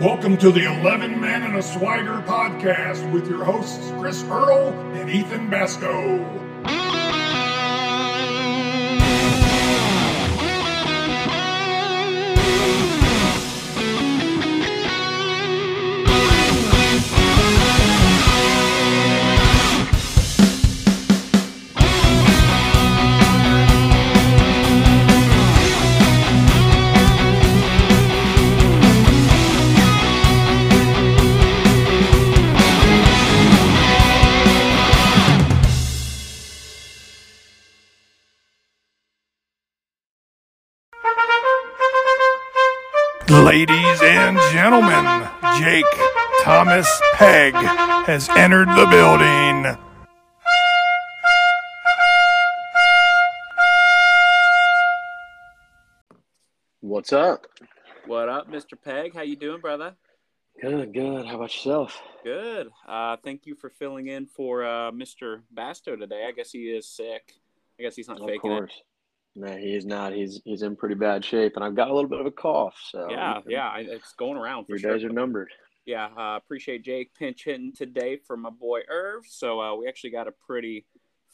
Welcome to the 11 Men and a Swagger podcast with your hosts Chris Earl and Ethan Bastow. Gentlemen, Jake Thomas Pegg has entered the building. What's up? What up, Mr. Pegg? How you doing, brother? Good, good. How about yourself? Good. Uh, thank you for filling in for uh, Mr. Bastow today. I guess he is sick. I guess he's not Of faking course. No, he's not. He's he's in pretty bad shape, and I've got a little bit of a cough. So. Yeah, yeah, it's going around your sure. days are numbered. Yeah, uh, appreciate Jake pinch hitting today for my boy Irv. So uh, we actually got a pretty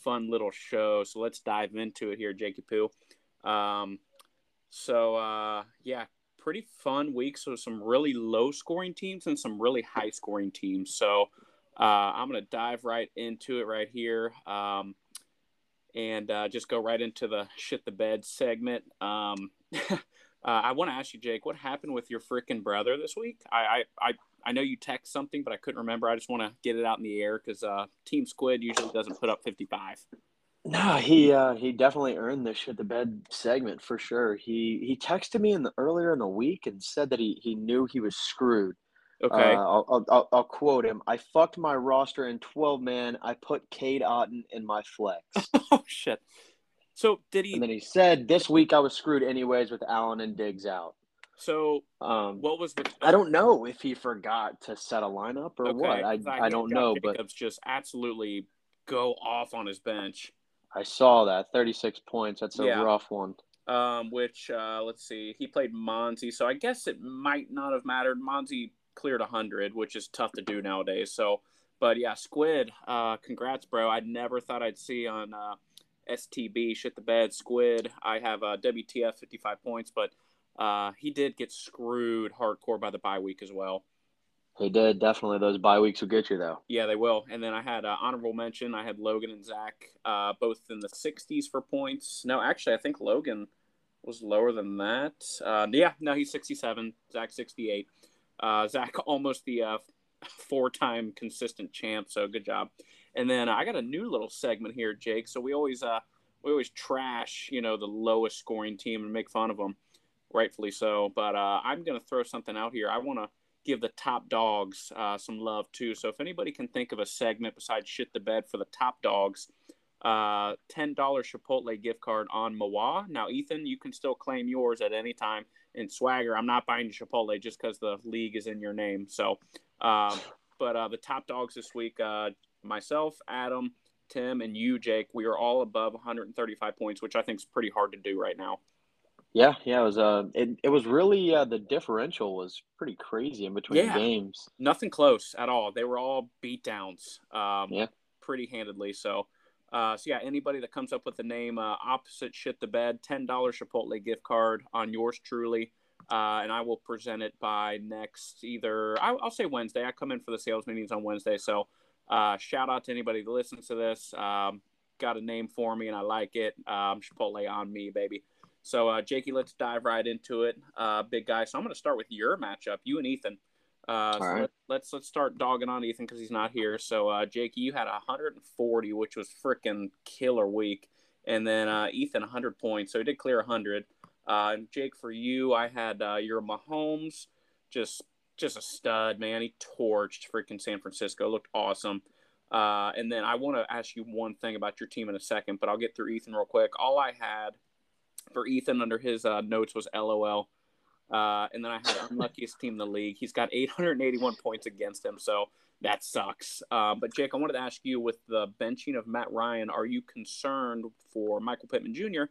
fun little show. So let's dive into it here, Jakey Poo. Um, so uh, yeah, pretty fun week. So some really low scoring teams and some really high scoring teams. So uh, I'm gonna dive right into it right here. Um, and uh, just go right into the shit the bed segment. Um, uh, I want to ask you, Jake, what happened with your freaking brother this week? I, I, I, I know you text something, but I couldn't remember. I just want to get it out in the air because uh, Team Squid usually doesn't put up 55. No, he uh, he definitely earned this shit the bed segment for sure. He he texted me in the earlier in the week and said that he he knew he was screwed. Okay. Uh, I'll, I'll, I'll quote him. I fucked my roster in twelve man. I put Cade Otton in my flex. oh shit. So did he? and then he said this week I was screwed anyways with Allen and Diggs out. so Um, what was the? I don't know if he forgot to set a lineup or what. I, I, had don't know, but Jacobs just absolutely go off on his bench. I saw that 36 points. That's a Yeah. rough one. Um, which uh, let's see, he played Monzi, so I guess it might not have mattered. Monzi cleared hundred, which is tough to do nowadays. So, but yeah, Squid, uh, congrats, bro. I never thought I'd see on uh, STB shit the bed Squid. I have uh, WTF fifty five points, but uh, he did get screwed hardcore by the bye week as well. He did definitely. Those bye weeks will get you though. Yeah, they will. And then I had uh, honorable mention. I had Logan and Zach uh, both in the 60s for points. No, actually, I think Logan was lower than that. Uh, yeah, no, he's 67. Zach 68. Uh, Zach almost the uh, four-time consistent champ. So good job. And then I got a new little segment here, Jake. So we always uh, we always trash, you know, the lowest scoring team and make fun of them, rightfully so. But uh, I'm gonna throw something out here. I want to give the top dogs uh, some love too. So if anybody can think of a segment besides shit the bed for the top dogs, uh, ten dollar Chipotle gift card on Mawa. Now, Ethan, you can still claim yours at any time. And Swagger, I'm not buying Chipotle just because the league is in your name. So, um, but uh, the top dogs this week, uh, myself, Adam, Tim, and you, Jake, we are all above 135 points, which I think is pretty hard to do right now. Yeah, yeah. It was uh, it, it was really uh, the differential was pretty crazy in between Yeah. games. Nothing close at all. They were all beatdowns, um, Yeah. pretty handedly. So, uh, so yeah, anybody that comes up with the name uh, opposite shit the bed, ten dollar Chipotle gift card on yours truly, uh, and I will present it by next either I, I'll say Wednesday. I come in for the sales meetings on Wednesday, so uh, shout out to anybody that listens to this. Um, got a name for me and I like it. Um, Chipotle on me, baby. So, uh, Jakey, let's dive right into it, uh, big guy. So I'm going to start with your matchup, you and Ethan. Uh, so right. let, let's let's start dogging on Ethan because he's not here. So, uh, Jakey, you had 140, which was freaking killer week, and then uh, Ethan 100 points, so he did clear 100. Uh, Jake, for you, I had uh, your Mahomes, just just a stud, man. He torched freaking San Francisco, looked awesome. Uh, and then I want to ask you one thing about your team in a second, but I'll get through Ethan real quick. All I had for Ethan under his uh, notes was LOL. Uh, and then I had unluckiest team in the league. He's got 881 points against him, so that sucks. Uh, but Jake, I wanted to ask you with the benching of Matt Ryan, are you concerned for Michael Pittman Jr.,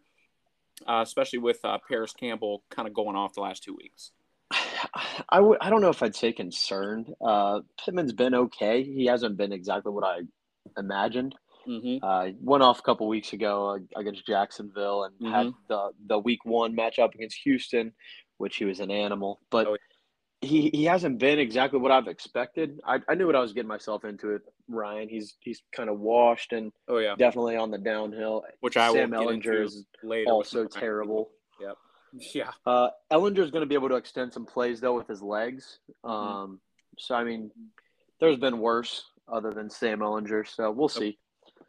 uh, especially with uh, Parris Campbell kind of going off the last two weeks? I. I don't know if I'd say concerned. Uh, Pittman's been okay. He hasn't been exactly what I imagined. Mm-hmm. Uh, went off a couple weeks ago uh, against Jacksonville and Mm-hmm. had the the week one matchup against Houston, which he was an animal. But Oh, he, he hasn't been exactly what I've expected. I, I knew what I was getting myself into. It Ryan. He's he's kind of washed and Oh yeah, definitely on the downhill. which I Sam will Ehlinger is later. also terrible. Yeah, Uh, is going to be able to extend some plays though with his legs. Mhm. Um, so I mean, there's been worse other than Sam Ehlinger. So we'll see.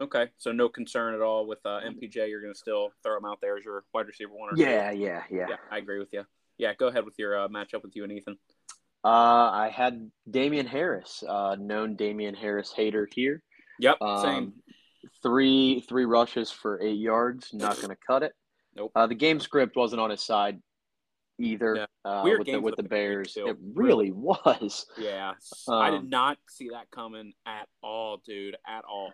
okay. So no concern at all with uh, MPJ. You're going to still throw him out there as your wide receiver one or two? Yeah, yeah, yeah. yeah. I agree with you. Yeah, go ahead with your uh, matchup with you and Ethan. Uh, I had Damien Harris, uh, known Damien Harris hater here. Yep, Um, same. Three three rushes for eight yards. Not going to cut it. Nope. Uh, the game script wasn't on his side either. Yeah. Uh, Weird with game the with the the Bears, it really was. Yeah, I did um, not see that coming at all, dude. At all.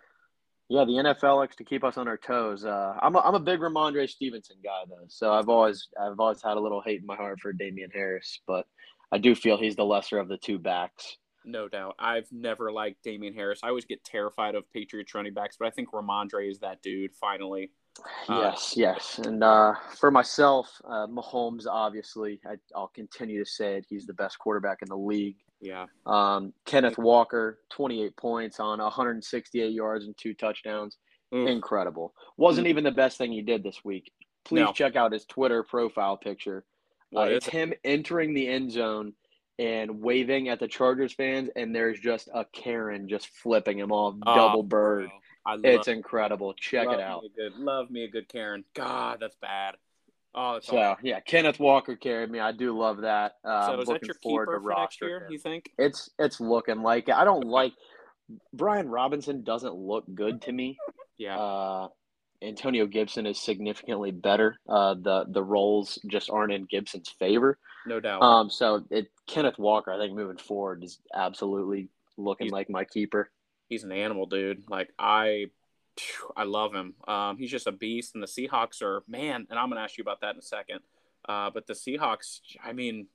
Yeah, the NFL likes to keep us on our toes. Uh, I'm a, I'm a big Rhamondre Stevenson guy though, so I've always I've always had a little hate in my heart for Damien Harris, but I do feel he's the lesser of the two backs. No doubt. I've never liked Damien Harris. I always get terrified of Patriots running backs, but I think Rhamondre is that dude. Finally. Uh, yes, yes, and uh, for myself, uh, Mahomes obviously I, I'll continue to say it. He's the best quarterback in the league. Yeah. Um, Kenneth Walker, 28 points on 168 yards and two touchdowns. Oof. Incredible. Wasn't even the best thing he did this week. Please No. check out his Twitter profile picture. Uh, it's it? him entering the end zone and waving at the Chargers fans, and there's just a Karen just flipping him off, Oh, double bird. love, It's incredible. Check it out. Me good, love me a good Karen. God, that's bad. Oh, So awful. yeah, Kenneth Walker carried me. I do love that. Uh, So is that your keeper for next year? him. You think? It's it's looking like it. I don't like Brian Robinson. Doesn't look good to me. Yeah. Uh, Antonio Gibson is significantly better. Uh, the the roles just aren't in Gibson's favor. no doubt. Um, so it Kenneth Walker, I think moving forward is absolutely looking He's- like my keeper. he's an animal, dude. Like I, I love him. Um, he's just a beast, and the Seahawks are man. And I'm gonna ask you about that in a second. Uh, but the Seahawks, I mean,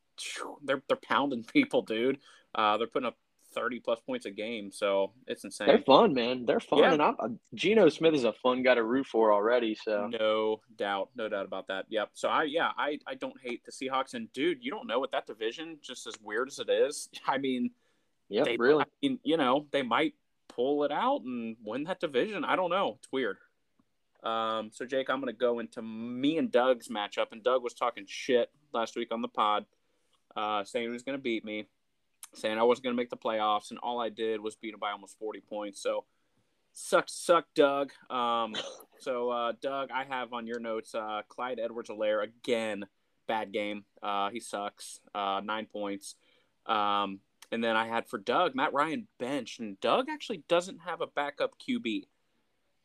they're they're pounding people, dude. Uh, they're putting up 30 plus points a game, so it's insane. They're fun, man. They're fun, Yeah. and I'm, uh, Geno Smith is a fun guy to root for already. So No doubt, no doubt about that. Yep. So I, yeah, I, I don't hate the Seahawks, and dude, you don't know what that division, just as weird as it is. I mean, yeah, really. I mean, you know, they might pull it out and win that division. I don't know. It's weird. Um, so Jake, I'm going to go into me and Doug's matchup, and Doug was talking shit last week on the pod, uh, saying he was going to beat me, saying I wasn't going to make the playoffs, and all I did was beat him by almost 40 points. So suck, suck, Doug. Um, so uh, Doug, I have on your notes uh, Clyde Edwards-Helaire again, bad game. Uh, he sucks. Uh, nine points. Um, and then I had for Doug, Matt Ryan bench. And Doug actually doesn't have a backup QB.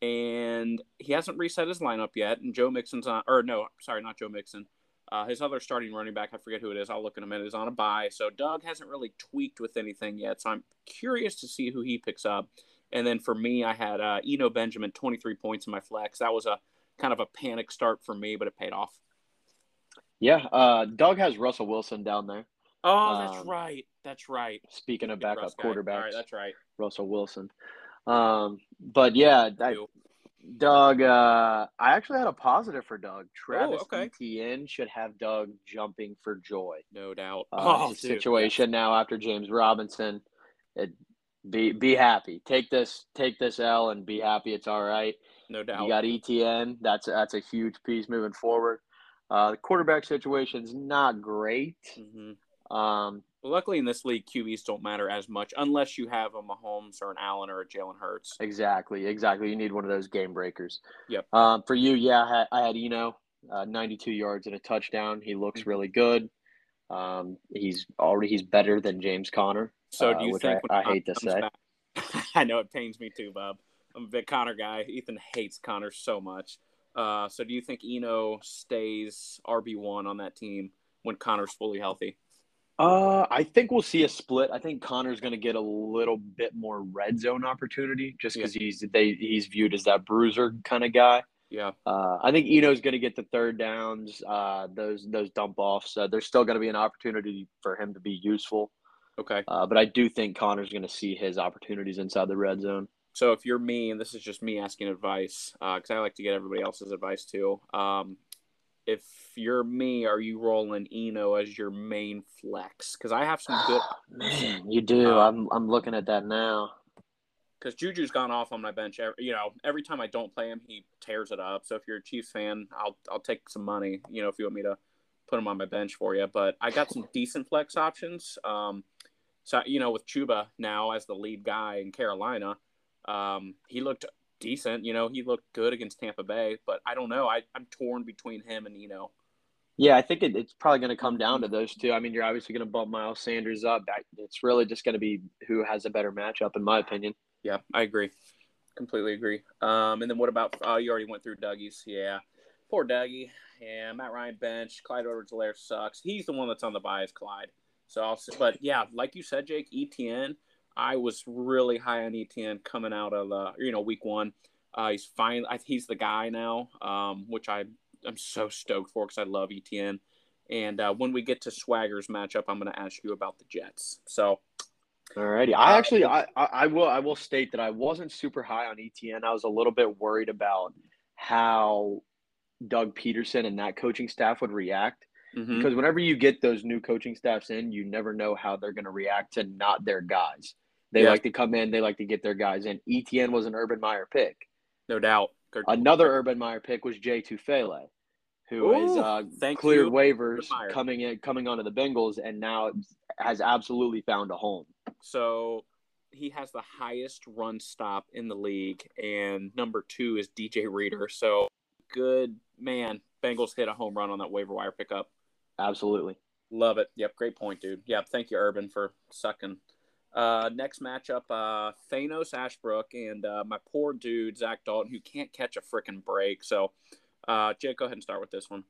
And he hasn't reset his lineup yet. And Joe Mixon's on, or no, sorry, not Joe Mixon. Uh, his other starting running back, I forget who it is. I'll look in a minute, is on a bye. So Doug hasn't really tweaked with anything yet. So I'm curious to see who he picks up. And then for me, I had uh, Eno Benjamin, 23 points in my flex. That was a kind of a panic start for me, but it paid off. Yeah, uh, Doug has Russell Wilson down there. Oh, that's Um, right. That's right. Speaking of backup quarterbacks, All right, that's right. Russell Wilson. Um, but yeah, I, Doug, uh, I actually had a positive for Doug. Travis Oh, okay. Etienne should have Doug jumping for joy. No doubt. Uh, oh, situation now after James Robinson, it, be be happy. Take this take this L and be happy. It's all right. No doubt. You got Etienne. That's that's a huge piece moving forward. Uh, the quarterback situation's not great. hmm Um, Well, luckily in this league, QBs don't matter as much unless you have a Mahomes or an Allen or a Jalen Hurts. Exactly, exactly. You need one of those game breakers. Yep. Um, for you, yeah, I had, I had Eno, uh, 92 yards and a touchdown. He looks Mhm. really good. Um, he's already he's better than James Conner. So uh, do you which think? I, I hate to say. back- I know it pains me too, Bob. I'm a big Conner guy. Ethan hates Conner so much. Uh, so do you think Eno stays RB one on that team when Conner's fully healthy? Uh, I think we'll see a split. I think Conner's going to get a little bit more red zone opportunity just because he's they he's viewed as that bruiser kind of guy. Yeah. Uh, I think Eno's going to get the third downs, uh, those those dump offs. Uh, there's still going to be an opportunity for him to be useful. Okay. Uh, but I do think Conner's going to see his opportunities inside the red zone. So if you're me, and this is just me asking advice, because I like to get everybody else's advice too. Um, if you're me, are you rolling Eno as your main flex? Because I have some good. Man, you do. Uh, I'm I'm looking at that now. Because Juju's gone off on my bench. Every, you know, every time I don't play him, he tears it up. So if you're a Chiefs fan, I'll I'll take some money. You know, if you want me to put him on my bench for you. But I got some decent flex options. Um, so you know, with Chuba now as the lead guy in Carolina, um, he looked decent. You know, he looked good against Tampa Bay. But I don't know. I I'm torn between him and Eno. Yeah, I think it, it's probably going to come down to those two. I mean, you're obviously going to bump Miles Sanders up. That- It's really just going to be who has a better matchup, in my opinion. Yeah, I agree. Completely agree. Um, and then what about uh, you already went through Dougie's? Yeah, poor Dougie. Yeah, Matt Ryan bench. Clyde Edwards-Helaire sucks. He's the one that's on the bias, Clyde. So I'll. But yeah, like you said, Jake, Etienne. I was really high on Etienne coming out of the you know week one. Uh, he's fine. I, he's the guy now, um, which I I'm so stoked for because I love Etienne. And uh, when we get to Swagger's matchup, I'm going to ask you about the Jets. So Alrighty. I actually, I, I, will, I will state that I wasn't super high on Etienne. I was a little bit worried about how Doug Pederson and that coaching staff would react mhm. because whenever you get those new coaching staffs in, you never know how they're going to react to not their guys. They Yeah. like to come in, they like to get their guys in. Etienne was an Urban Meyer pick. no doubt. Good- Another Urban Meyer pick was Jay Tufele, who is Ooh, uh, thank cleared you, waivers coming in, coming onto the Bengals, and now has absolutely found a home. So he has the highest run stop in the league, and number two is DJ Reader. So good man. Bengals hit a home run on that waiver wire pickup. Absolutely. Love it. Yep, great point, dude. Yep, thank you, Urban, for sucking. Uh, next matchup, uh, Thanos Ashbrook and uh, my poor dude Zach Dalton, who can't catch a freaking break. So, uh, Jake, go ahead and start with this one.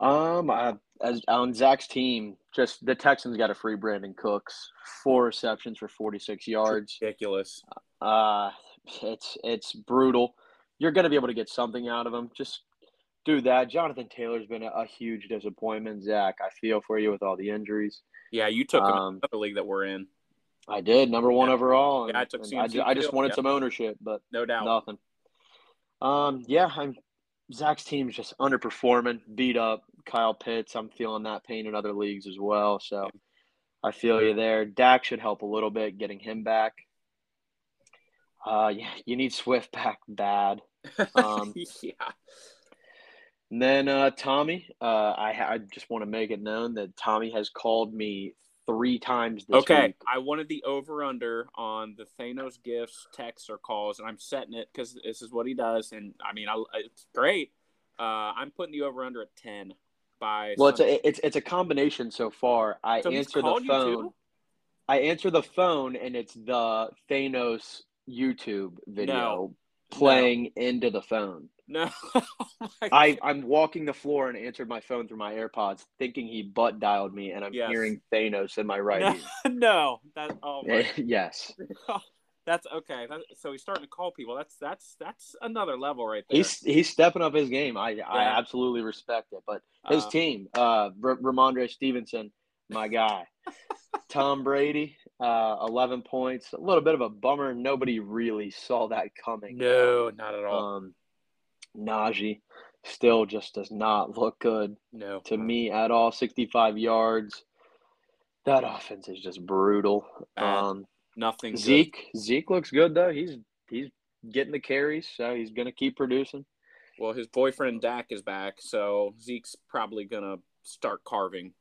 Um, I, as on Zach's team, just the Texans got a free Brandin Cooks, four receptions for 46 yards. Ridiculous. Uh, it's it's brutal. You're going to be able to get something out of him. Just do that. Jonathan Taylor's been a, a huge disappointment. Zach, I feel for you with all the injuries. Yeah, you took him Um, another league that we're in, I did number one Yeah. overall. Yeah, I took and I, CMC I just wanted Yep. some ownership, but no doubt. nothing. Um, yeah, I'm Zach's team's just underperforming, beat up. Kyle Pitts, I'm feeling that pain in other leagues as well. So I feel you there. Dak should help a little bit getting him back. Uh, yeah, you need Swift back bad. Um, yeah. And then uh, Tommy, uh, I, ha- I just want to make it known that Tommy has called me three times this Okay, week. I wanted the over under on the Thanos gifts, texts, or calls, and I'm setting it because this is what he does, and I mean, I, it's great. Uh, I'm putting the over under at ten. By Well, it's a it's it's a combination so far. I So answer the phone. I answer the phone, and it's the Thanos YouTube video No. Playing into the phone. No, Oh I I'm walking the floor and answered my phone through my AirPods, thinking he butt dialed me, and I'm Yes. hearing Thanos in my right no, ear. no, that oh my, yes, that's okay. That, so he's starting to call people. That's that's that's another level right there. he's he's stepping up his game. I I absolutely respect it. But his Uh, team, uh, R- Rhamondre Stevenson, my guy, Tom Brady, uh, 11 points. A little bit of a bummer. Nobody really saw that coming. no, not at all. Um, Najee still just does not look good no, to me at all. 65 yards. That offense is just brutal. Bad. Um, nothing. good. Zeke, Zeke looks good though. He's he's getting the carries, so he's gonna keep producing. Well, his boyfriend Dak is back, so Zeke's probably gonna start carving.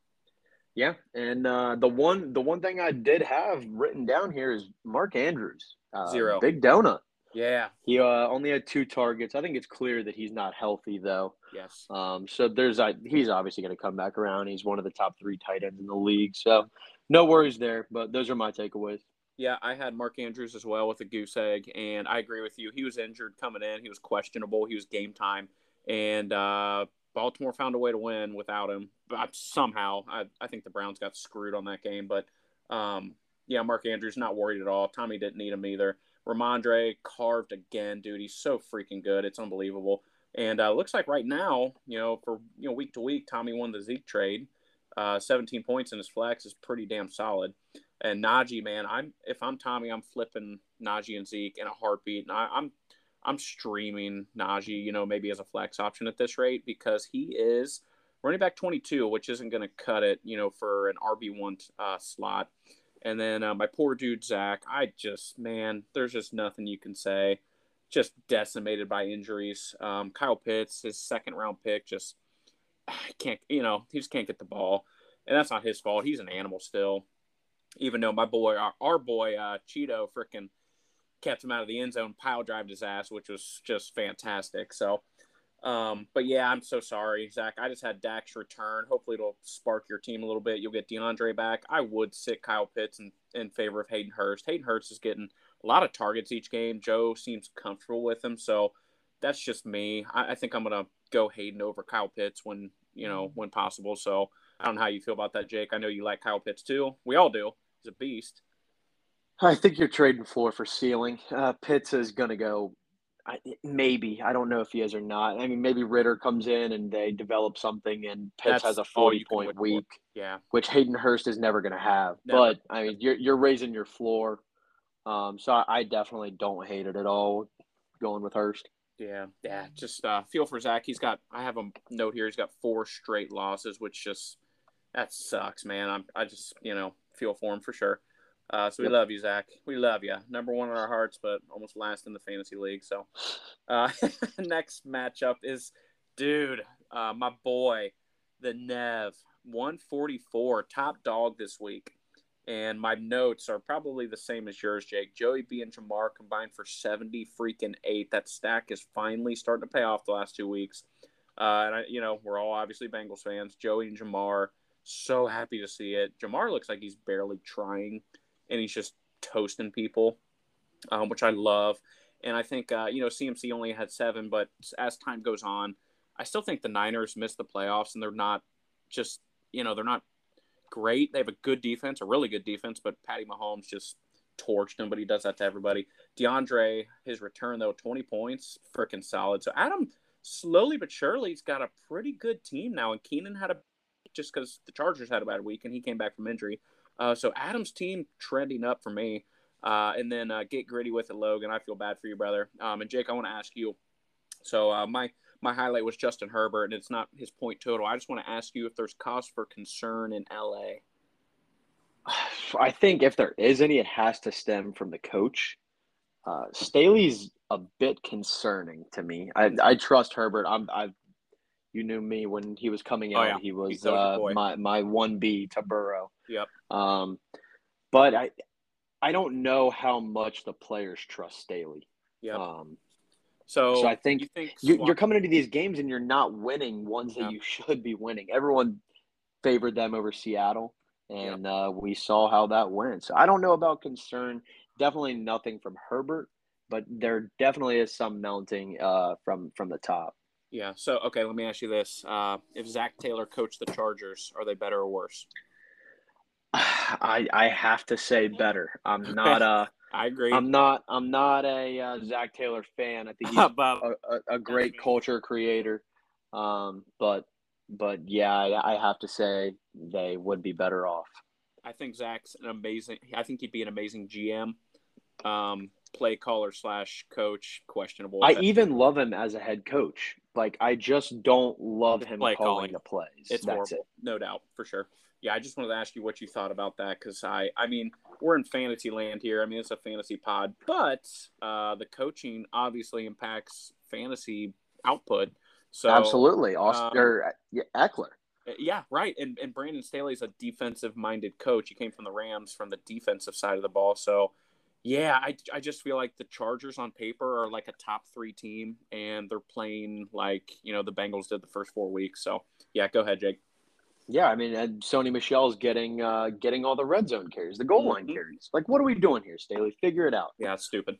Yeah, and uh, the one the one thing I did have written down here is Mark Andrews. Uh, Zero. Big donut. Yeah. He uh, only had two targets. I think it's clear that he's not healthy though. Yes. Um, so there's I he's obviously going to come back around. He's one of the top three tight ends in the league. So no worries there. But those are my takeaways. Yeah, I had Mark Andrews as well with a goose egg, and I agree with you. He was injured coming in. He was questionable. He was game time, and uh, Baltimore found a way to win without him. Somehow, I, I think the Browns got screwed on that game. But um, yeah, Mark Andrews not worried at all. Tommy didn't need him either. Rhamondre carved again, dude. He's so freaking good. It's unbelievable. And uh, looks like right now, you know, for you know week to week, Tommy won the Zeke trade. Uh, 17 points in his flex is pretty damn solid. And Najee, man, I'm if I'm Tommy, I'm flipping Najee and Zeke in a heartbeat. And I, I'm I'm streaming Najee, you know, maybe as a flex option at this rate because he is running back 22, which isn't going to cut it, you know, for an RB1 uh, slot. And then uh, my poor dude, Zach, I just, man, there's just nothing you can say. Just decimated by injuries. Um, Kyle Pitts, his second round pick, just can't, you know, he just can't get the ball. And that's not his fault. He's an animal still. Even though my boy, our, our boy, uh, Cheeto, freaking kept him out of the end zone, pile drive his ass, which was just fantastic. So, um, but yeah, I'm so sorry, Zach. I just had Dak's return. Hopefully, it'll spark your team a little bit. You'll get DeAndre back. I would sit Kyle Pitts in, in favor of Hayden Hurst. Hayden Hurst is getting a lot of targets each game. Joe seems comfortable with him, so that's just me. I, I think I'm gonna go Hayden over Kyle Pitts when you know when possible. So I don't know how you feel about that, Jake. I know you like Kyle Pitts too. We all do. He's a beast. I think you're trading floor for ceiling. Uh, Pitts is going to go I, maybe I don't know if he is or not. I mean, maybe Ridder comes in and they develop something, and Pitts That's has a forty point week. Yeah, which Hayden Hurst is never going to have. Never. But I mean, you're you're raising your floor, um, so I, I, definitely don't hate it at all. Going with Hurst. Yeah, yeah. Just uh, feel for Zach. He's got. I have a note here. He's got four straight losses, which just that sucks, man. I'm. I just you know feel for him for sure. Uh, so we yep. love you, Zach. We love you. Number one in our hearts, but almost last in the fantasy league. So, uh, next matchup is, dude, uh, my boy, the Nev, 144, top dog this week. And my notes are probably the same as yours, Jake. Joey B and Ja'Marr combined for 70 freaking eight. That stack is finally starting to pay off the last two weeks. Uh, and, I, you know, we're all obviously Bengals fans. Joey and Ja'Marr, so happy to see it. Ja'Marr looks like he's barely trying and he's just toasting people, um, which I love. And I think uh, you know CMC only had seven, but as time goes on, I still think the Niners missed the playoffs, and they're not just you know they're not great. They have a good defense, a really good defense, but Patty Mahomes just torched him. But he does that to everybody. DeAndre, his return though, twenty points, freaking solid. So Adam slowly but surely he's got a pretty good team now, and Keenan had a just because the Chargers had a bad week and he came back from injury. Uh, so Adam's team trending up for me. Uh, and then uh, get gritty with it, Logan. I feel bad for you, brother. Um, and Jake, I want to ask you. So uh, my my highlight was Justin Herbert, and it's not his point total. I just want to ask you if there's cause for concern in LA. I think if there is any, it has to stem from the coach. Uh, Staley's a bit concerning to me. I, I trust Herbert. I'm I you knew me when he was coming oh, out. Oh, yeah. He was uh, my my one B to Burrow. Yep. Um, but I I don't know how much the players trust Staley. Yeah. Um, so, so I think, you think you, are coming into these games and you're not winning ones that you should be winning. Everyone favored them over Seattle, and yep. uh, we saw how that went. So I don't know about concern. Definitely nothing from Herbert, but there definitely is some mounting uh, from from the top. Yeah. So okay, let me ask you this: uh, If Zac Taylor coached the Chargers, are they better or worse? I I have to say better. I'm not a. I agree. I'm not. I'm not a uh, Zac Taylor fan. I think he's a, a, a, great culture creator. Um, but but yeah, I, I have to say they would be better off. I think Zac's an amazing. I think he'd be an amazing GM. Um, play caller slash coach questionable. I even love him as a head coach. Like I just don't love him play calling, calling the plays. It's That's horrible, it. no doubt for sure. Yeah, I just wanted to ask you what you thought about that because I, I mean, we're in fantasy land here. I mean, it's a fantasy pod, but uh, the coaching obviously impacts fantasy output. So absolutely, Austin um, or yeah, Ekeler. Uh, yeah, right. And and Brandon Staley's a defensive minded coach. He came from the Rams from the defensive side of the ball. So yeah, I, I just feel like the Chargers on paper are like a top three team, and they're playing like you know the Bengals did the first four weeks. So yeah, go ahead, Jake. Yeah, I mean, and Sony Michel's getting uh, getting all the red zone carries, the goal line mm-hmm. carries. Like, what are we doing here, Staley? Figure it out. Yeah, it's stupid.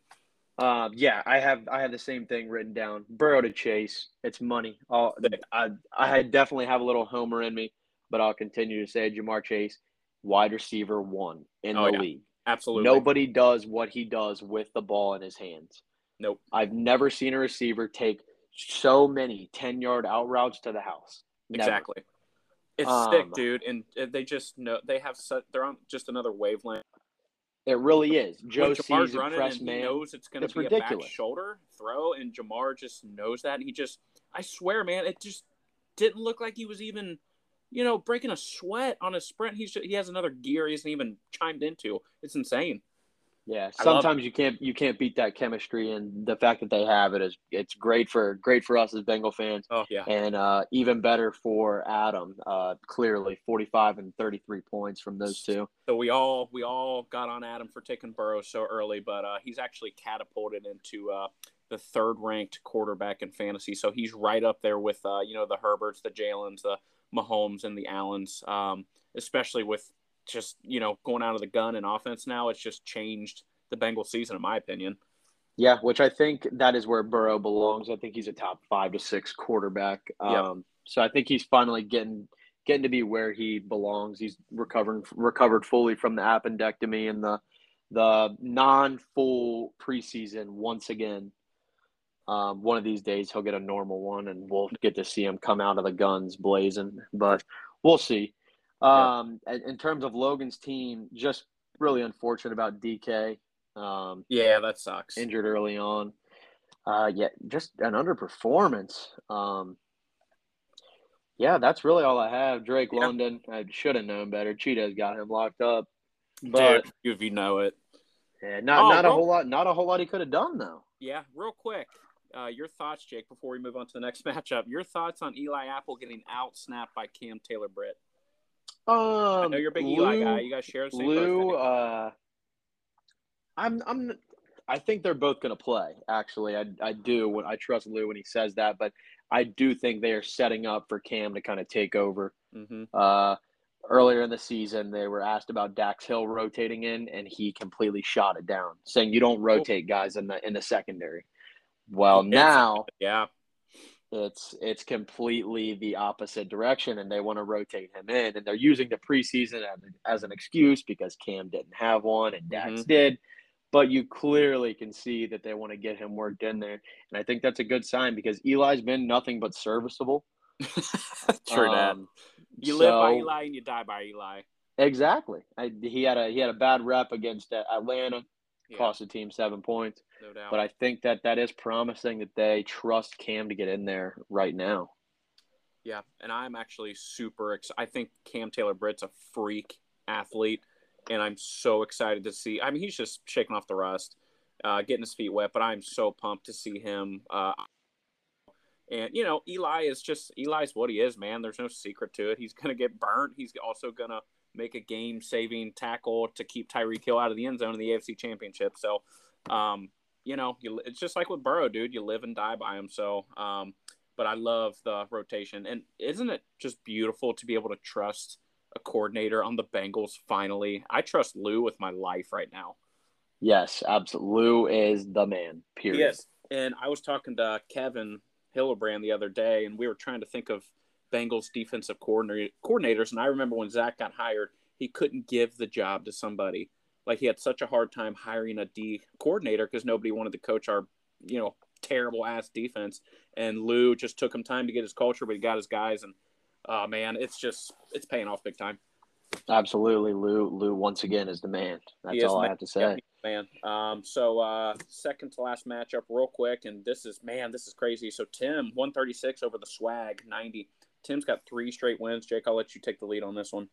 Uh, yeah, I have I have the same thing written down. Burrow to Chase, it's money. I'll, I I definitely have a little homer in me, but I'll continue to say Ja'Marr Chase, wide receiver one in oh, the yeah. league Absolutely. Nobody does what he does with the ball in his hands. Nope. I've never seen a receiver take so many 10 yard out routes to the house. Never. Exactly. It's Um, sick, dude, and they just know they have such they're on just another wavelength. It really is. Joe when Ja'Marr's sees running and man. knows it's going to be a ridiculous. back shoulder throw, and Ja'Marr just knows that, and he just I swear, man, it just didn't look like he was even, you know, breaking a sweat on a sprint. He's just, he has another gear he hasn't even chimed into. It's insane. Yeah, sometimes you can't you can't beat that chemistry, and the fact that they have it is it's great for great for us as Bengal fans, Oh yeah, and uh, even better for Adam. Uh, clearly, forty five and thirty three points from those two. So we all we all got on Adam for taking Burrow so early, but uh, he's actually catapulted into uh, the third ranked quarterback in fantasy. So he's right up there with uh, you know the Herberts, the Jalen's, the Mahomes, and the Allens. Um, especially with just you know going out of the gun and offense now, it's just changed the Bengal season, in my opinion. Yeah, which I think that is where Burrow belongs. I think he's a top five to six quarterback. Um, so I think he's finally getting getting to be where he belongs. He's recovering recovered fully from the appendectomy and the the non full preseason once again. Um, one of these days he'll get a normal one, and we'll get to see him come out of the guns blazing. But we'll see. Um, in- in terms of Logan's team, just really unfortunate about DK. Um, Yeah, that sucks. injured early on. Uh, yeah, just an underperformance. Um, yeah, that's really all I have. Drake Yeah. London, I should have known better. Cheetah's got him locked up, but Dude, if you know it. yeah, not Oh, not a whole lot. Not a whole lot he could have done though. Yeah, real quick. Uh, your thoughts, Jake, before we move on to the next matchup. Your thoughts on Eli Apple getting out snapped by Cam Taylor Britt. Um, I know you're a big Eli guy. You guys share the same Lou, uh, I'm I'm I think they're both going to play. Actually, I I do. when I trust Lou when he says that, but I do think they are setting up for Cam to kind of take over. hmm Uh, earlier in the season, they were asked about Dax Hill rotating in, and he completely shot it down, saying you don't rotate guys in the in the secondary. Well, now Yeah, it's it's completely the opposite direction, and they want to rotate him in, and they're using the preseason as, as an excuse because Cam didn't have one and Dax Mhm. did. But you clearly can see that they want to get him worked in there, and I think that's a good sign because Eli's been nothing but serviceable. true that. Um, You live by Eli and you die by Eli. Exactly. I, he had a he had a bad rep against uh, Atlanta, Yeah, cost the team seven points. no doubt. But I think that that is promising that they trust Cam to get in there right now. Yeah, and I'm actually super excited. I think Cam Taylor Britt's a freak athlete, and I'm so excited to see. I mean, he's just shaking off the rust, uh, getting his feet wet, but I'm so pumped to see him. Uh, and, you know, Eli is just, Eli's what he is, man. There's no secret to it. He's going to get burnt. He's also going to make a game saving tackle to keep Tyreek Hill out of the end zone in the AFC Championship. So, um, you know, you, it's just like with Burrow, dude. You live and die by him. So, um, but I love the rotation. And isn't it just beautiful to be able to trust a coordinator on the Bengals finally? I trust Lou with my life right now. Yes, absolutely. Lou is the man. Period. Yes. And I was talking to Kevin Hillebrand the other day, and we were trying to think of Bengals defensive coordinator, coordinators. And I remember when Zac got hired, he couldn't give the job to somebody. Like he had such a hard time hiring a D coordinator because nobody wanted to coach our, you know, terrible ass defense. And Lou just took him time to get his culture, but he got his guys. And uh, man, it's just it's paying off big time. Absolutely. Lou Lou once again is the man. That's all the I have to say. Yeah, man. Um, so uh, second to last matchup, real quick, and this is man, this is crazy. So Tim, one thirty six over the Swag, ninety. Tim's got three straight wins. Jake, I'll let you take the lead on this one.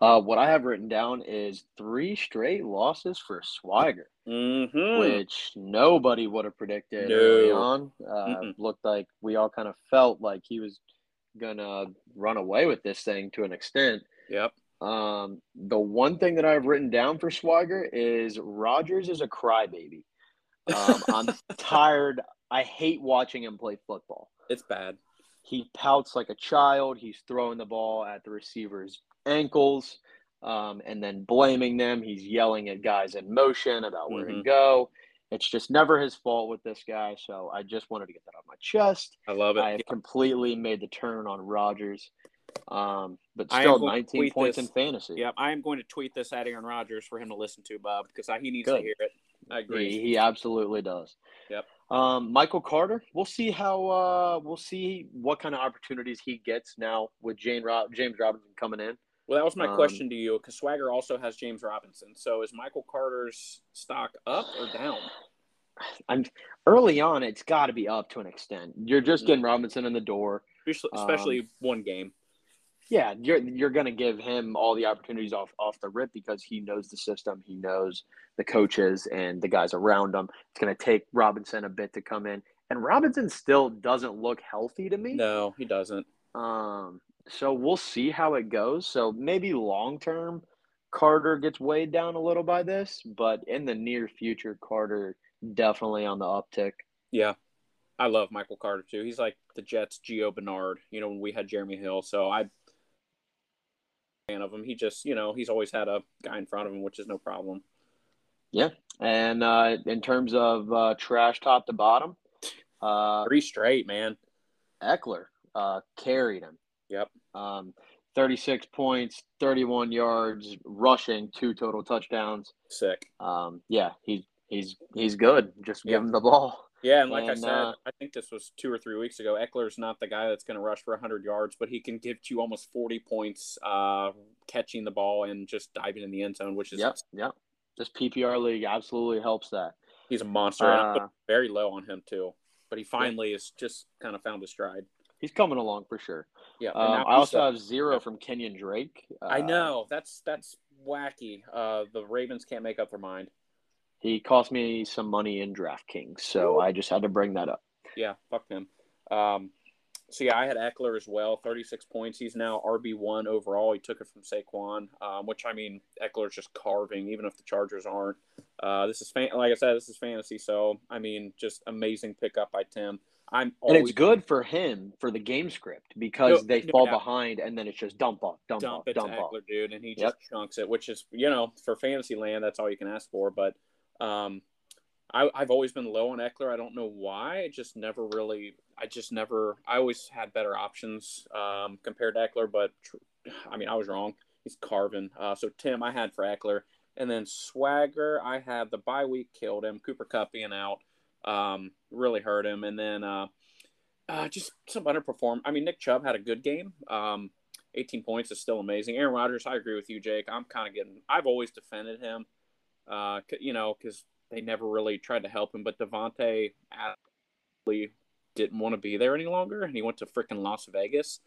Uh, what I have written down is three straight losses for Swagger, Mm-hmm. which nobody would have predicted No. early on. Uh, looked like we all kind of felt like he was gonna run away with this thing to an extent. Yep. Um, the one thing that I've written down for Swagger is Rodgers is a crybaby. Um, I'm tired. I hate watching him play football. It's bad. He pouts like a child. He's throwing the ball at the receiver's ankles um, and then blaming them. He's yelling at guys in motion about where to Mhm. go. It's just never his fault with this guy. So I just wanted to get that off my chest. I love it. I have completely made the turn on Rodgers. Um, but still, 19 points this. in fantasy. Yep, I am going to tweet this at Aaron Rodgers for him to listen to, Bob, because he needs Good. to hear it. I agree. He, he absolutely does. Yep. Um, Michael Carter. We'll see how. Uh, we'll see what kind of opportunities he gets now with Jane Rob- James Robinson coming in. Well, that was my Um, question to you, because Swagger also has James Robinson. So is Michael Carter's stock up or down? I'm early on. It's got to be up to an extent. You're just Mhm. getting Robinson in the door. Especially, Um, especially one game. Yeah, you're you're gonna give him all the opportunities off off the rip because he knows the system, he knows the coaches and the guys around him. It's gonna take Robinson a bit to come in, and Robinson still doesn't look healthy to me. No, he doesn't. Um, so we'll see how it goes. So maybe long term, Carter gets weighed down a little by this, but in the near future, Carter definitely on the uptick. Yeah. I love Michael Carter too. He's like the Jets Gio Bernard, you know, when we had Jeremy Hill. So I fan of him. He just, you know, he's always had a guy in front of him, which is no problem. Yeah, and uh, in terms of uh, trash top to bottom, uh, Three straight, man. Ekeler uh, carried him. Yep. Um, 36 points, 31 yards, rushing, two total touchdowns. Sick. Um, yeah, he's he's he's good. Just give him the ball. Yeah, and like I said, uh, I think this was two or three weeks ago. Ekeler's not the guy that's going to rush for 100 yards, but he can give you almost 40 points uh, catching the ball and just diving in the end zone, which is Yep, yep. This PPR league absolutely helps that. he's a monster. and Uh, very low on him too, but he finally has just kind of found his stride. he's coming along for sure. Yeah, and Um, I also have zero from Kenyan Drake. Uh, I know that's that's wacky. Uh, the Ravens can't make up their mind. He cost me some money in DraftKings, so I just had to bring that up. Yeah, fuck him. Um, so yeah, I had Ekeler as well, 36 points. He's now RB one overall. He took it from Saquon, um, which I mean, Ekeler's just carving, even if the Chargers aren't. Uh, this is fan- like I said, this is fantasy, so I mean, just amazing pickup by Tim. I'm And always it's good for him for the game script because No- they no fall doubt. behind and then it's just dump off, dump, dump off, dump off. Ekeler, dude, and he Yep. just chunks it, which is you know for fantasy land, that's all you can ask for. But um, I, I've always been low on Ekeler. I don't know why. I just never really. I just never. I always had better options um, compared to Ekeler, but tr- I mean I was wrong. He's carving. Uh, so Tim, I had for Ekeler, and then Swagger, I had the bye week killed him. Cooper Kupp being out um, really hurt him, and then uh, uh, just some underperform. I mean Nick Chubb had a good game. Um, 18 points is still amazing. Aaron Rodgers, I agree with you, Jake. I'm kind of getting. I've always defended him, uh, you know, because they never really tried to help him. But Davante actually didn't want to be there any longer, and he went to freaking Las Vegas.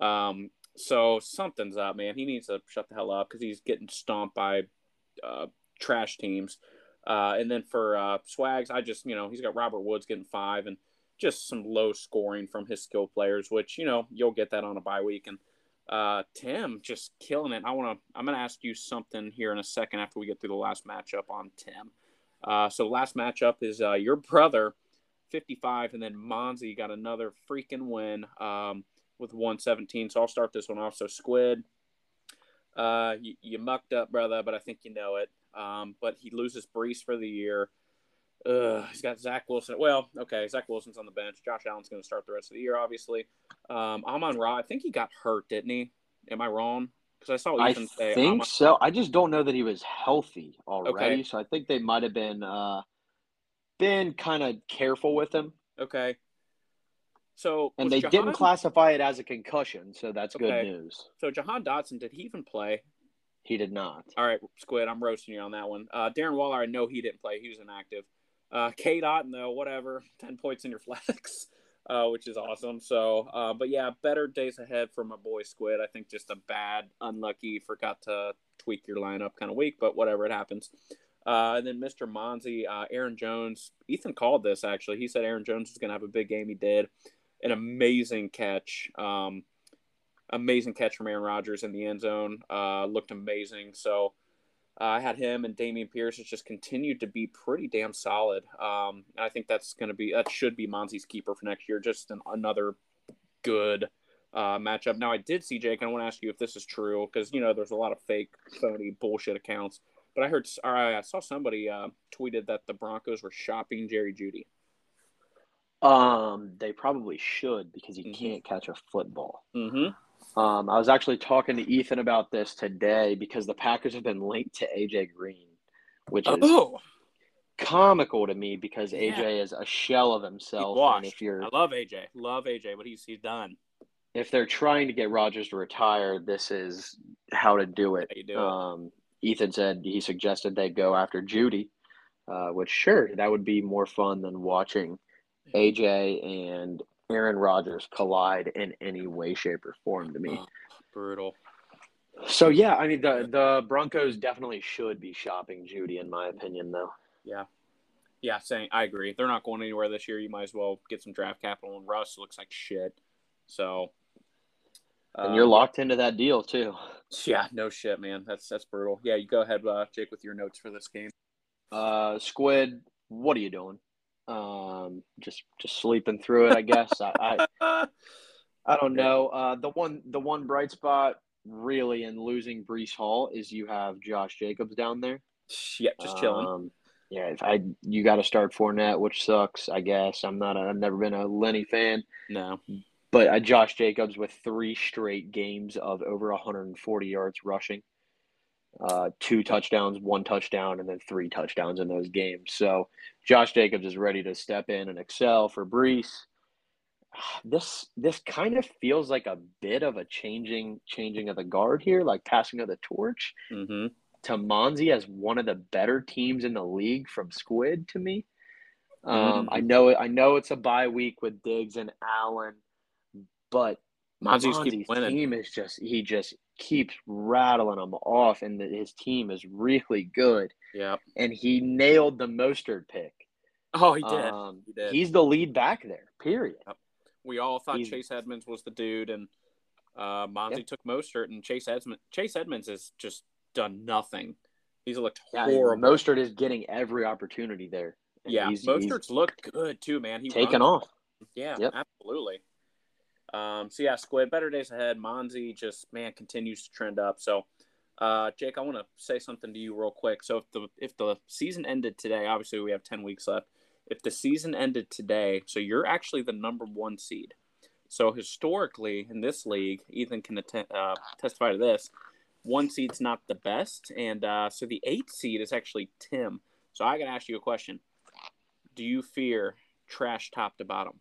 Um, so something's up, man. He needs to shut the hell up because he's getting stomped by uh, trash teams. Uh, and then for uh, Swags, I just you know he's got Robert Woods getting five and just some low scoring from his skill players, which you know you'll get that on a bye week. And uh, Tim just killing it. I want to. I'm going to ask you something here in a second after we get through the last matchup on Tim. Uh, so last matchup is uh, your brother, 55, and then Monzi got another freaking win um, with 117. So I'll start this one off. So Squid, uh, you, you mucked up, brother, but I think you know it. Um, but he loses Breece for the year. Ugh, he's got Zach Wilson. Well, okay, Zach Wilson's on the bench. Josh Allen's going to start the rest of the year, obviously. Um, Amon Ra, I think he got hurt, didn't he? Am I wrong? Because I saw I Ethan say think Amon- so. I just don't know that he was healthy already, Okay. so I think they might have been uh, been kind of careful with him, Okay. So and they Jahan, didn't classify it as a concussion, so that's good news. So Jahan Dotson, did he even play? He did not. All right, Squid, I'm roasting you on that one. Uh, Darren Waller, I know he didn't play; he was inactive. Uh, K. Dot, though, whatever, ten points in your flex, uh, which is awesome. So, uh, but yeah, better days ahead for my boy Squid. I think just a bad, unlucky, forgot to tweak your lineup kind of week, but whatever, it happens. Uh, and then Mr. Monzi, uh, Aaron Jones. Ethan called this actually. He said Aaron Jones was going to have a big game. He did. An amazing catch. Um, amazing catch from Aaron Rodgers in the end zone. Uh, looked amazing. So uh, I had him and Dameon Pierce has just continued to be pretty damn solid. Um, and I think that's going to be that should be Monzi's keeper for next year. Just an, another good uh, matchup. Now I did see Jake. and I want to ask you if this is true because you know there's a lot of fake, phony bullshit accounts. But I heard, or I saw somebody uh, tweeted that the Broncos were shopping Jerry Jeudy. Um, they probably should because he Mhm. can't catch a football. Mm-hmm. Um, I was actually talking to Ethan about this today because the Packers have been linked to AJ Green, which is Oh, comical to me because Yeah. AJ is a shell of himself. And if you're I love AJ. Love AJ, what he's he's done. if they're trying to get Rodgers to retire, this is how to do it. Do it. Um, Ethan said he suggested they go after Jeudy, uh, which sure that would be more fun than watching AJ and Aaron Rodgers collide in any way, shape, or form. To me, Oh, brutal. so yeah, I mean the the Broncos definitely should be shopping Jeudy, in my opinion, though. Yeah. Yeah, saying I agree. They're not going anywhere this year. You might as well get some draft capital and Russ looks like shit. So And um, you're locked into that deal too. Yeah, no shit, man. That's that's brutal. Yeah, you go ahead, uh, Jake, with your notes for this game. Uh, Squid, what are you doing? Um, just just sleeping through it, I guess. I, I I don't know. Uh, the one the one bright spot really in losing Breece Hall is you have Josh Jacobs down there. yeah, just chilling. Um, yeah, if I you got to start Fournette, which sucks. I guess I'm not. I've never been a Lenny fan, no. but uh, Josh Jacobs with three straight games of over 140 yards rushing, uh, two touchdowns, one touchdown, and then three touchdowns in those games. So Josh Jacobs is ready to step in and excel for Breece. This this kind of feels like a bit of a changing changing of the guard here, like passing of the torch Mm-hmm. to Monzi as one of the better teams in the league from Squid to me. Um, Mhm. I know I know it's a bye week with Diggs and Allen, but Winning. team is just he just keeps rattling them off, and the, his team is really good. Yeah. And he nailed the Mostert pick. Oh, he did. Um, He did. He's the lead back there. Period. we all thought he's- Chase Edmonds was the dude, and uh, Monty Yep. took Mostert, and Chase Edmonds. Chase Edmonds has just done nothing. He's looked Yeah, horrible. Mostert is getting every opportunity there. Yeah, he's, Mostert's looked good too, man. He he's taken runs- off. Yeah, Yep. absolutely. Um, so yeah, Squid, better days ahead. Monzi just man continues to trend up. So, uh, Jake, I want to say something to you real quick. So if the if the season ended today, obviously we have ten weeks left. If the season ended today, so you're actually the number one seed. So historically in this league, Ethan can uh, testify to this. One seed's not the best, and uh, so the eighth seed is actually Tim. So I got to ask you a question. Do you fear trash top to bottom?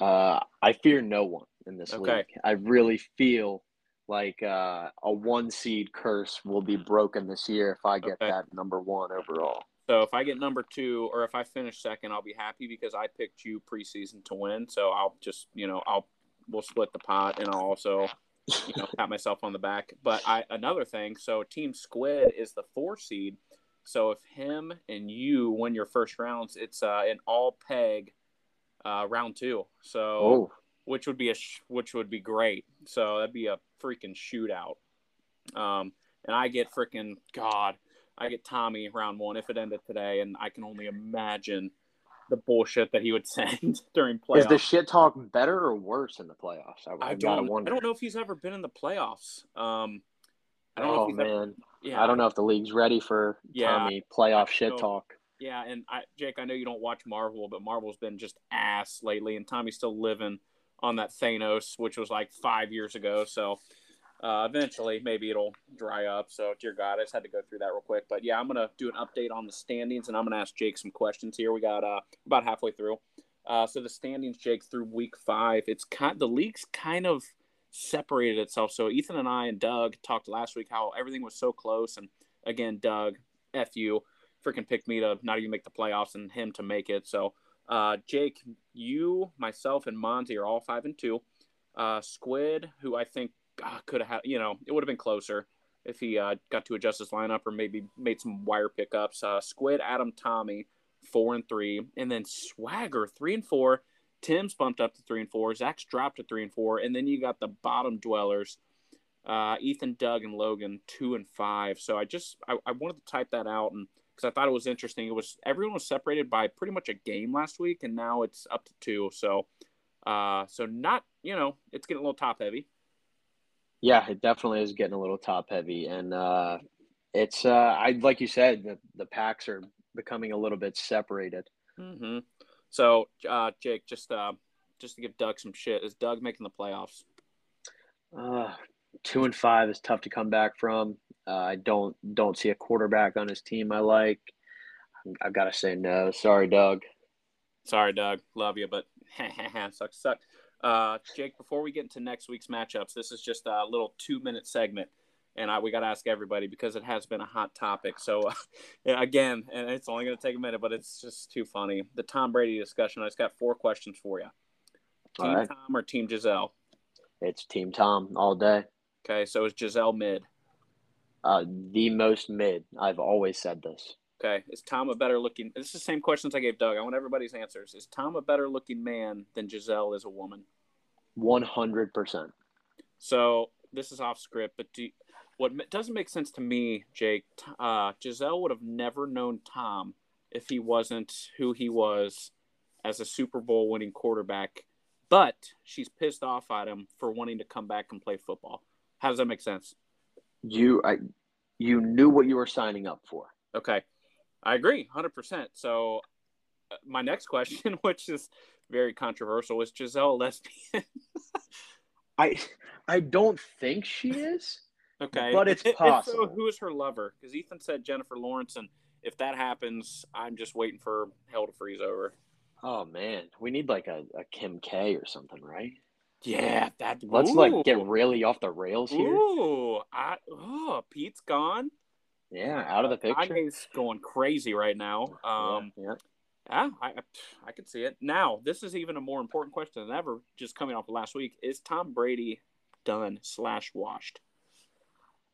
Uh, I fear no one in this Okay. league. I really feel like uh, a one seed curse will be broken this year if I get Okay. that number one overall. So if I get number two or if I finish second, I'll be happy because I picked you preseason to win. So I'll just, you know, I'll we'll split the pot and I'll also, you know, pat myself on the back. But I another thing, so Team Squid is the four seed. So if him and you win your first rounds, it's uh, an all peg uh, round two. So Oh, which would be a sh- which would be great. So that'd be a freaking shootout. Um, and I get freaking God, I get Tommy round one if it ended today, and I can only imagine the bullshit that he would send during playoffs. is the shit talk better or worse in the playoffs? I, I don't. wonder. I don't know if he's ever been in the playoffs. Um, I don't know oh if he's man, ever. Yeah, I don't know if the league's ready for Yeah, Tommy playoff shit talk. Yeah, and I, Jake, I know you don't watch Marvel, but Marvel's been just ass lately, and Tommy's still living on that Thanos, which was like five years ago. So uh, eventually, maybe it'll dry up. So, dear God, I just had to go through that real quick. But yeah, I'm gonna do an update on the standings, and I'm gonna ask Jake some questions here. We got uh, about halfway through. Uh, so the standings, Jake, through week five, it's kind the league's kind of separated itself. So Ethan and I and Doug talked last week how everything was so close, and again, Doug, f you, freaking picked me to not even make the playoffs and him to make it. So, uh, Jake, you, myself, and Monty are all five and two. Uh, Squid, who I think uh, could have you know, it would have been closer if he uh, got to adjust his lineup or maybe made some wire pickups. Uh, Squid, Adam, Tommy, four and three, and then Swagger, three and four. Tim's bumped up to three and four. Zach's dropped to three and four, and then you got the bottom dwellers, uh, Ethan, Doug, and Logan, two and five. So I just I, I wanted to type that out and because I thought it was interesting. It was everyone was separated by pretty much a game last week, and now it's up to two. So, uh, so not you know it's getting a little top heavy. Yeah, it definitely is getting a little top heavy, and uh, it's uh, I like you said the the packs are becoming a little bit separated. Mm-hmm. So, uh, Jake, just uh, just to give Doug some shit, is Doug making the playoffs? Uh, two and five is tough to come back from. Uh, I don't don't see a quarterback on his team I like. I gotta say no. Sorry, Doug. Sorry, Doug. Love you, but sucks suck. Uh, Jake, before we get into next week's matchups, this is just a little two minute segment, and I, we got to ask everybody because it has been a hot topic. So, uh, again, and it's only going to take a minute, but it's just too funny. The Tom Brady discussion. I just got four questions for you. Team right. Tom or Team Gisele? It's Team Tom all day. Okay, so is Gisele mid? Uh, the most mid. I've always said this. Okay, is Tom a better looking? This is the same questions I gave Doug. I want everybody's answers. Is Tom a better looking man than Gisele is a woman? One hundred percent. So this is off script, but do, what doesn't make sense to me, Jake? Uh, Gisele would have never known Tom if he wasn't who he was as a Super Bowl winning quarterback. But she's pissed off at him for wanting to come back and play football. How does that make sense? You, I, you knew what you were signing up for. Okay. I agree, hundred percent. So, uh, my next question, which is very controversial, is Gisele lesbian? I I don't think she is. Okay, but it's possible. If so, who is her lover? Because Ethan said Jennifer Lawrence, and if that happens, I'm just waiting for hell to freeze over. Oh man, we need like a, a Kim K or something, right? Yeah, that. Let's ooh. like get really off the rails here. Ooh, I, oh, Pete's gone. Yeah, out of the picture. Kanye's going crazy right now. Um, yeah, yeah. yeah I, I could see it. Now, this is even a more important question than ever. Just coming off of last week, is Tom Brady done slash washed?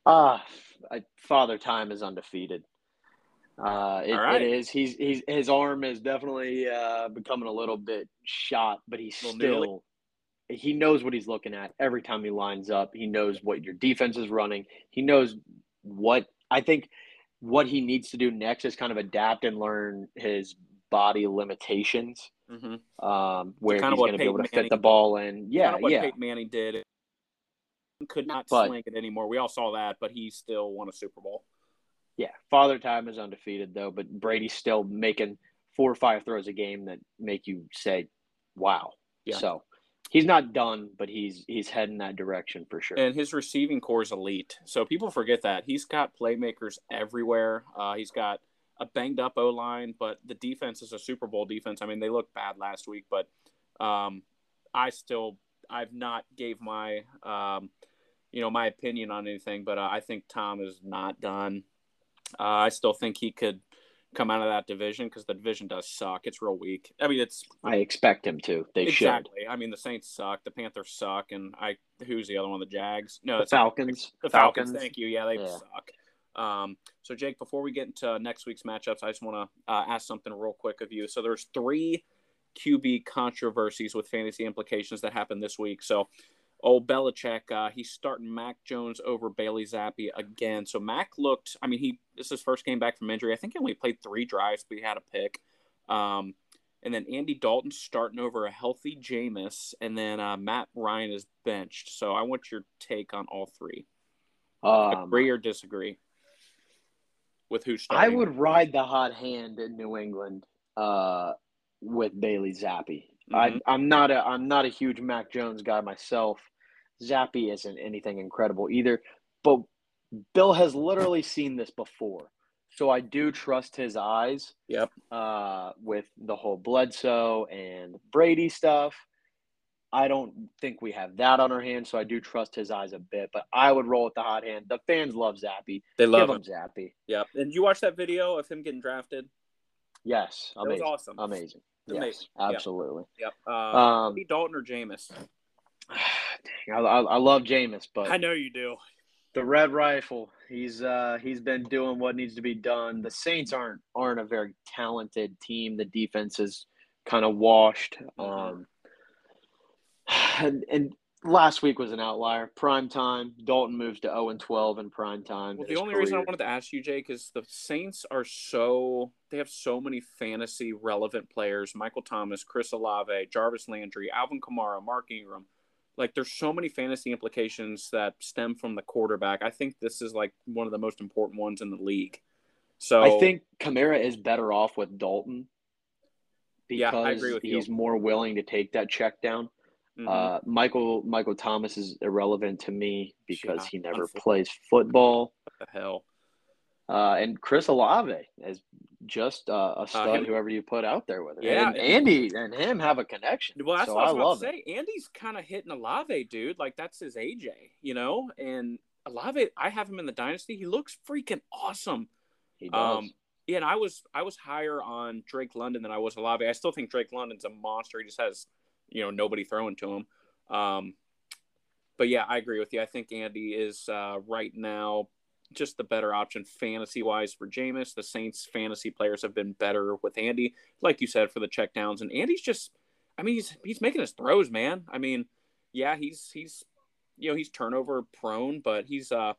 Ah, uh, Father Time is undefeated. Uh, it, right. it is. He's he's his arm is definitely uh, becoming a little bit shot, but he's still. He knows what he's looking at every time he lines up. He knows what your defense is running. He knows what I think what he needs to do next is kind of adapt and learn his body limitations, mm-hmm. um, where so he's going to be able to Manning, fit the ball in. Yeah, kind of what yeah. Peyton Manning did. Could not but, sling it anymore. We all saw that, but he still won a Super Bowl. Yeah, Father Time is undefeated though, but Brady's still making four or five throws a game that make you say, "Wow." Yeah. So he's not done, but he's he's heading that direction for sure. And his receiving core is elite. So people forget that he's got playmakers everywhere. Uh, he's got a banged up O line, but the defense is a Super Bowl defense. I mean, they looked bad last week, but um, I still I've not gave my um, you know my opinion on anything, but uh, I think Tom is not done. Uh, I still think he could come out of that division because the division does suck. It's real weak. I mean, it's. I expect him to. They should. exactly. Should. I mean, the Saints suck. The Panthers suck, and I. Who's the other one? The Jags. No, the Falcons. The Falcons. Falcons. Thank you. Yeah, they yeah. suck. Um, so Jake, before we get into next week's matchups, I just want to uh, ask something real quick of you. So there's three QB controversies with fantasy implications that happened this week. So old Belichick, uh, he's starting Mac Jones over Bailey Zappe again. So Mac looked, I mean, he this is his first game back from injury. I think he only played three drives, but he had a pick. Um, and then Andy Dalton starting over a healthy Jameis, and then uh, Matt Ryan is benched. So I want your take on all three. Um, Agree or disagree with who's starting? I would ride the hot hand in New England uh, with Bailey Zappe. Mm-hmm. I, I'm not a I'm not a huge Mac Jones guy myself. Zappe isn't anything incredible either. But Bill has literally seen this before. So I do trust his eyes. Yep. Uh, with the whole Bledsoe and Brady stuff. I don't think we have that on our hands, so I do trust his eyes a bit. But I would roll with the hot hand. The fans love Zappe. They love Give him. Zappe. Yep. And you watch that video of him getting drafted? Yes. Amazing. That was awesome. Amazing. Yes, absolutely. Yep. yep. Uh, um, Dalton or Jameis? I, I, I love Jameis, but I know you do. The Red Rifle, he's uh, he's been doing what needs to be done. The Saints aren't aren't a very talented team. The defense is kind of washed. Mm-hmm. Um, and, and last week was an outlier. Prime time. Dalton moves to 0 and 12 in prime time. Well, the only career. reason I wanted to ask you, Jake, is the Saints are so they have so many fantasy relevant players: Michael Thomas, Chris Olave, Jarvis Landry, Alvin Kamara, Mark Ingram. Like, there's so many fantasy implications that stem from the quarterback. I think this is like one of the most important ones in the league. So I think Kamara is better off with Dalton because yeah, I agree with he's you. more willing to take that check down. Mhm. Uh, Michael Michael Thomas is irrelevant to me because Yeah, he never plays football. what the hell? Uh, and Chris Olave is just uh, a stud. him- whoever you put out there with it. Yeah, and and- Andy and him have a connection. Well, that's so what I I was about love to it. say. Andy's kind of hitting Olave, dude. Like that's his AJ, you know. And Olave, I have him in the dynasty. He looks freaking awesome. He does. Um, yeah, and I was I was higher on Drake London than I was Olave. I still think Drake London's a monster. He just has you know nobody throwing to him. Um, but yeah, I agree with you. I think Andy is uh, right now just the better option fantasy wise for Jameis. The Saints fantasy players have been better with Andy, like you said, for the checkdowns. And Andy's just, I mean, he's he's making his throws, man. I mean, yeah, he's he's you know he's turnover prone, but he's uh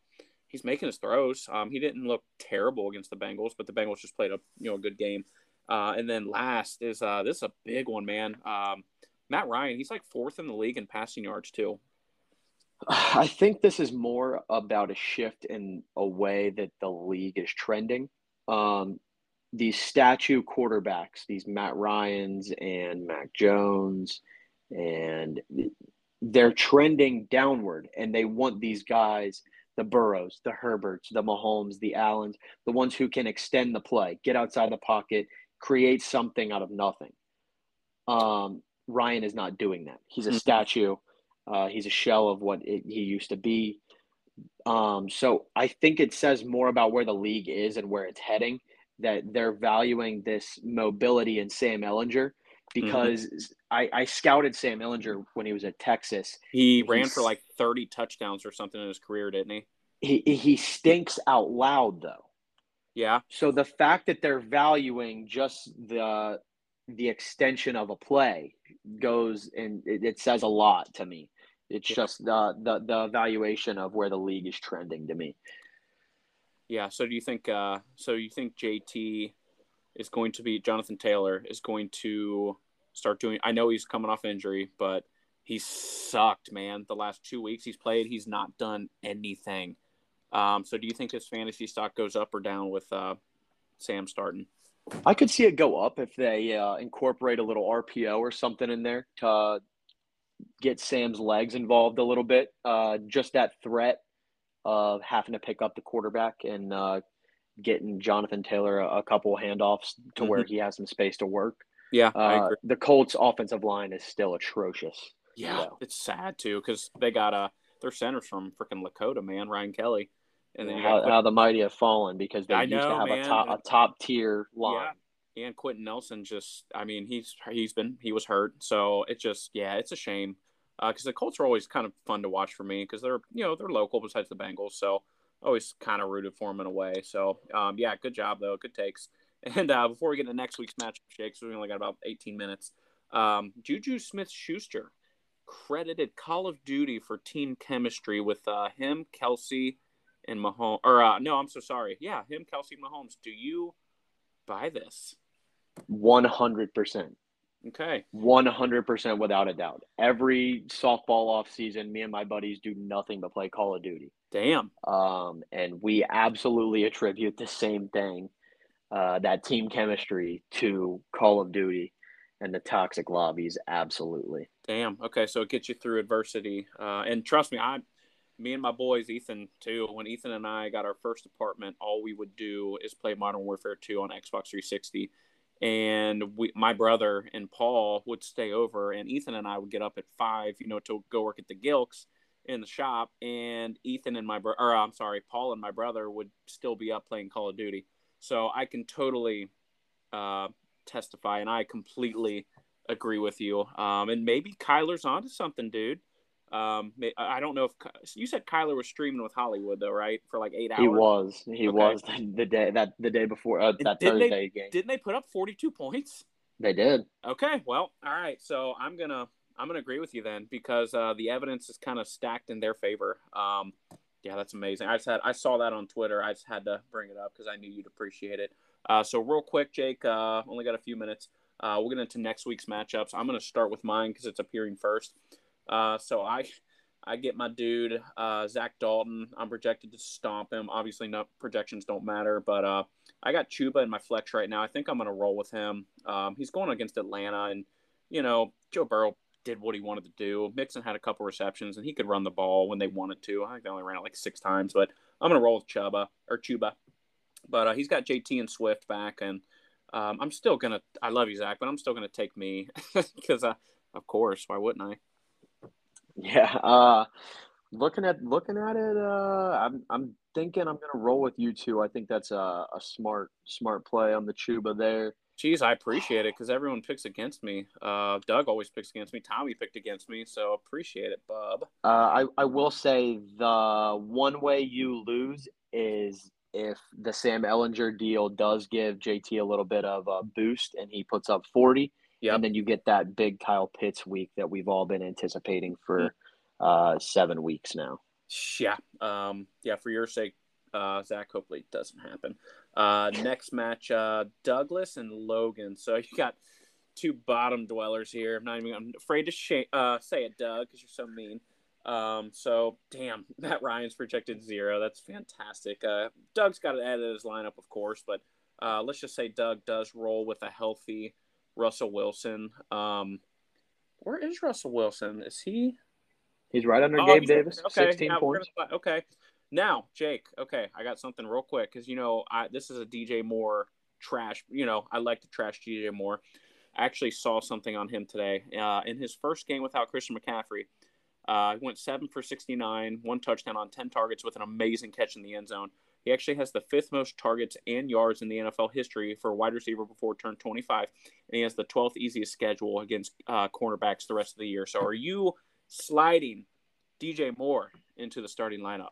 he's making his throws. Um, he didn't look terrible against the Bengals, but the Bengals just played a you know a good game. Uh, and then last is uh this is a big one, man. Um, Matt Ryan, he's like fourth in the league in passing yards too. I think this is more about a shift in a way that the league is trending. Um, these statue quarterbacks, these Matt Ryans and Mac Jones, and they're trending downward, and they want these guys, the Burrows, the Herberts, the Mahomes, the Allens, the ones who can extend the play, get outside the pocket, create something out of nothing. Um, Ryan is not doing that. He's a Mhm. statue. Uh, he's a shell of what it, he used to be. Um, so I think it says more about where the league is and where it's heading that they're valuing this mobility in Sam Ehlinger because I, I scouted Sam Ehlinger when he was at Texas. He ran He's- for like thirty touchdowns or something in his career, didn't he? He he stinks out loud though. Yeah, So the fact that they're valuing just the the extension of a play goes and it, it says a lot to me. It's Yeah. just the, the the evaluation of where the league is trending to me. yeah. So do you think? Uh, so you think JT is going to be Jonathan Taylor is going to start doing? I know he's coming off injury, but he sucked, man. The last two weeks he's played, he's not done anything. Um, so do you think his fantasy stock goes up or down with uh, Sam starting? I could see it go up if they uh, incorporate a little RPO or something in there to uh, get Sam's legs involved a little bit. Uh, just that threat of having to pick up the quarterback and uh, getting Jonathan Taylor a, a couple handoffs to where he has some space to work. Yeah, Uh, the Colts' offensive line is still atrocious. Yeah, So, it's sad too because they got uh their centers from freaking Lakota, man, Ryan Kelly, and then you how, how the mighty have fallen because they I used to have man. a top a top tier line. Yeah. and Quenton Nelson just I mean he's he's been he was hurt so it just yeah it's a shame because the Colts are always kind of fun to watch for me because they're you know they're local besides the Bengals so always kind of rooted for them in a way so um, yeah good job though good takes and uh, before we get to next week's matchup shakes we only got about 18 minutes um, Juju Smith Schuster credited Call of Duty for team chemistry with uh, him Kelce and Mahomes or uh, no I'm so sorry yeah him Kelce Mahomes do you buy this One hundred percent. Okay. One hundred percent without a doubt. Every softball off season, me and my buddies do nothing but play Call of Duty. Damn. Um, and we absolutely attribute the same thing, uh, that team chemistry to Call of Duty and the toxic lobbies. Absolutely. Damn. Okay, so it gets you through adversity. Uh, and trust me, I, me and my boys, Ethan too. When Ethan and I got our first apartment, all we would do is play Modern Warfare 2 on Xbox 360. And we, my brother and Paul would stay over, and Ethan and I would get up at five, you know, to go work at the Gilks in the shop. And Ethan and my brother, or I'm sorry, Paul and my brother would still be up playing Call of Duty. So I can totally uh, testify, and I completely agree with you. Um, and maybe Kyler's onto something, dude. Um, I don't know if you said Kyler was streaming with Hollywood though, right? For like eight hours. He was. He Okay. was the, day that the day before uh, that didn't they- Thursday game. Didn't they put up forty-two points? They did. Okay, well, all right. So I'm gonna I'm gonna agree with you then because uh, the evidence is kind of stacked in their favor. Um, yeah, that's amazing. I just had I saw that on Twitter. I just had to bring it up because I knew you'd appreciate it. Uh, so real quick, Jake. Uh, only got a few minutes. Uh, we'll get into next week's matchups. I'm gonna start with mine because it's appearing first. Uh, so I I get my dude uh, Zach Dalton. I'm projected to stomp him. Obviously, no projections don't matter, but uh, I got Chuba in my flex right now. I think I'm going to roll with him. Um, he's going against Atlanta, and you know Joe Burrow did what he wanted to do. Mixon had a couple receptions, and he could run the ball when they wanted to. I think they only ran it like six times, but I'm going to roll with Chuba or Chuba. But uh, he's got JT and Swift back, and um, I'm still going to. I love you, Zach, but I'm still going to take me because, uh, of course, why wouldn't I? Yeah. Uh, looking at looking at it, uh, I'm I'm thinking I'm going to roll with you two. I think that's a, a smart smart play on the Chuba there. Geez, I appreciate it because everyone picks against me. Uh, Doug always picks against me. Tommy picked against me, so appreciate it, bub. Uh, I I will say the one way you lose is if the Sam Ehlinger deal does give JT a little bit of a boost and he puts up 40, Yep. and then you get that big Kyle Pitts week that we've all been anticipating for uh, seven weeks now. Yeah. Um, yeah, for your sake, uh, Zach, hopefully it doesn't happen. Uh, next match, uh, Douglas and Logan. So you got two bottom dwellers here. I'm not even I'm afraid to sh- uh, say it, Doug, because you're so mean. Um, so damn, Matt Ryan's projected zero. That's fantastic. Uh, Doug's got to edit his lineup, of course, but uh, let's just say Doug does roll with a healthy Russell Wilson. Um, where is Russell Wilson? Is he? He's right under Oh, Gabe Davis, okay, 16 now points. gonna- okay. Now, Jake, okay, I got something real quick because you know I this is a DJ Moore trash. You know I like to trash DJ Moore. I actually saw something on him today. Uh, in his first game without Christian McCaffrey, uh, he went seven for sixty nine, one touchdown on ten targets with an amazing catch in the end zone. He actually has the fifth most targets and yards in the NFL history for a wide receiver before turn 25, and he has the 12th easiest schedule against uh, cornerbacks the rest of the year. So, are you sliding DJ Moore into the starting lineup?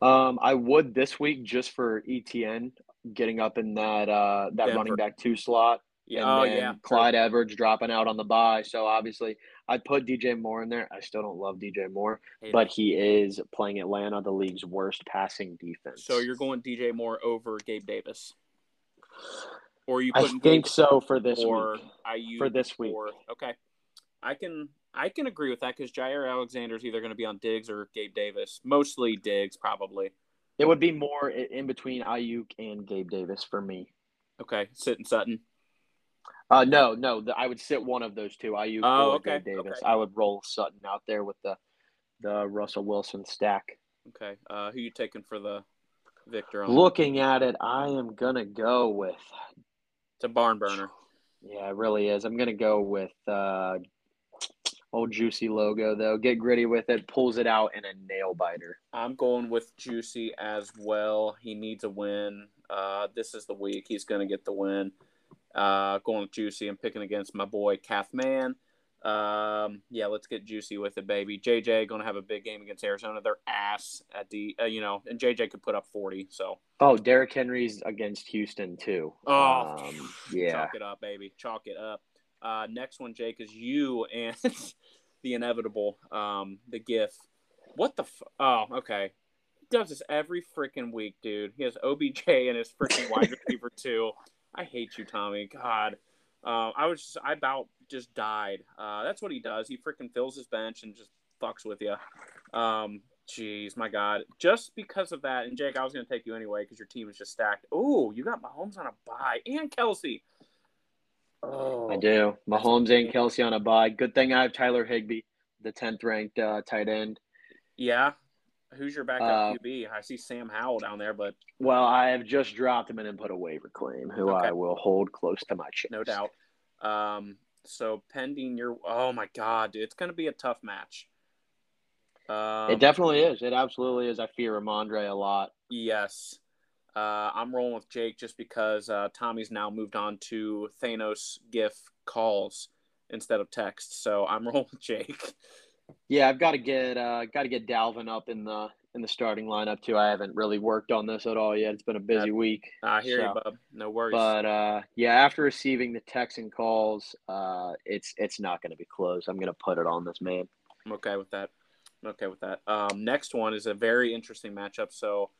Um, I would this week just for Etienne getting up in that uh, that Denver. running back two slot. Yeah. and Oh yeah. Clyde Edwards dropping out on the bye. So obviously, I'd put DJ Moore in there. I still don't love DJ Moore, Hate but it. he is playing Atlanta, the league's worst passing defense. so you're going DJ Moore over Gabe Davis, or you I think Gabe so for this or week. IU For this week. or- okay, I can I can agree with that because Jaire Alexander is either going to be on Diggs or Gabe Davis. Mostly Diggs, probably. It would be more in between Aiyuk and Gabe Davis for me. Okay, sitting Sutton. Uh, no, no, the, I would sit one of those two, Aiyuk Oh, or okay, Davis. okay. I would roll Sutton out there with the the Russell Wilson stack. Okay, uh, who you taking for the victor? On Looking at it, I am gonna go with. it's a barn burner. Yeah, it really is. I'm gonna go with uh, old juicy logo though. Get gritty with it, pulls it out in a nail biter. I'm going with Juicy as well. He needs a win. Uh, this is the week he's going to get the win. Uh, going with Juicy. I'm picking against my boy Kath Man. Um, yeah, let's get Juicy with it, baby. JJ going to have a big game against Arizona. They're ass at the, uh, you know, and JJ could put up 40. So, Oh, Derrick Henry's against Houston too. oh, Um, yeah. chalk it up, baby. Chalk it up. Uh, next one, Jake, is you and the inevitable, um, the GIF. What the? F- oh, okay. He does this every freaking week, dude. He has OBJ and his freaking wide receiver too. I hate you, Tommy. God, uh, I was just, I about just died. Uh, that's what he does. He freaking fills his bench and just fucks with you. Um, jeez, my God. Just because of that, and Jake, I was going to take you anyway because your team is just stacked. Ooh, you got Mahomes on a bye and Kelce. Oh, I do. Mahomes and Kelce on a bye. Good thing I have Tyler Higbee, the tenth ranked uh, tight end. Yeah. Who's your backup Uh, QB? I see Sam Howell down there, but Well, I have just dropped him in and put a waiver claim, who Okay. I will hold close to my chest. no doubt. Um, so pending your oh my god, dude, it's gonna be a tough match. Um, It definitely is. It absolutely is. I fear Rhamondre a lot. yes. Uh, I'm rolling with Jake just because uh, Tommy's now moved on to Thanos GIF calls instead of text, so I'm rolling with Jake. Yeah, I've got to get uh, got to get Dalvin up in the in the starting lineup too. I haven't really worked on this at all yet. It's been a busy week. I hear you, So- bub. No worries. But uh, yeah, after receiving the texts and calls, uh, it's it's not going to be close. I'm going to put it on this man. I'm okay with that. I'm okay with that. Um, next one is a very interesting matchup. So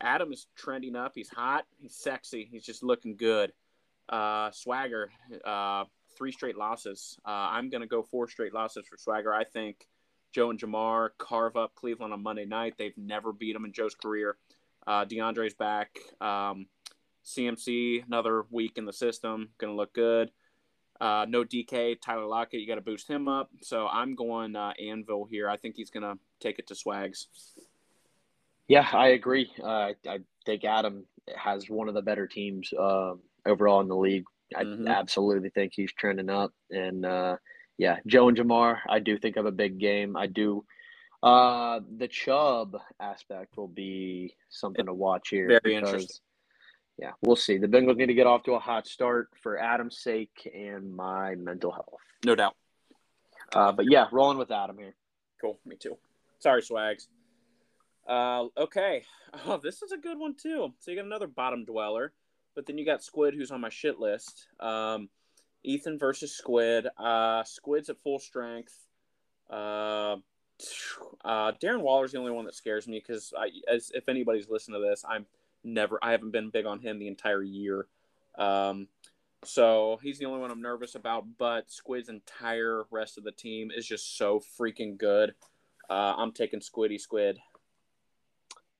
Adam is trending up. He's hot. He's sexy. He's just looking good. Uh, Swagger, uh, three straight losses. Uh, I'm going to go four straight losses for Swagger. I think Joe and Ja'Marr carve up Cleveland on Monday night. They've never beat him in Joe's career. Uh, DeAndre's back. Um, CMC, another week in the system. Going to look good. Uh, no DK, Tyler Lockett. You got to boost him up. So I'm going uh, Anvil here. I think he's going to take it to Swags. Yeah, I agree. Uh, I think Adam has one of the better teams um, overall in the league. I Mhm. absolutely think he's trending up. And uh, yeah, Joe and Ja'Marr, I do think of a big game. I do. Uh, the Chubb aspect will be something to watch here. Very because, interesting. Yeah, we'll see. The Bengals need to get off to a hot start for Adam's sake and my mental health. No doubt. Uh, but yeah, rolling with Adam here. Cool. Me too. Sorry, Swags. Uh, okay. Oh, this is a good one too. So you got another bottom dweller, but then you got Squid, who's on my shit list. Um, Ethan versus Squid. Uh, Squid's at full strength. Uh, uh, Darren Waller's the only one that scares me because I, as if anybody's listened to this, I'm never, I haven't been big on him the entire year. Um, so he's the only one I'm nervous about. But Squid's entire rest of the team is just so freaking good. Uh, I'm taking Squiddy Squid.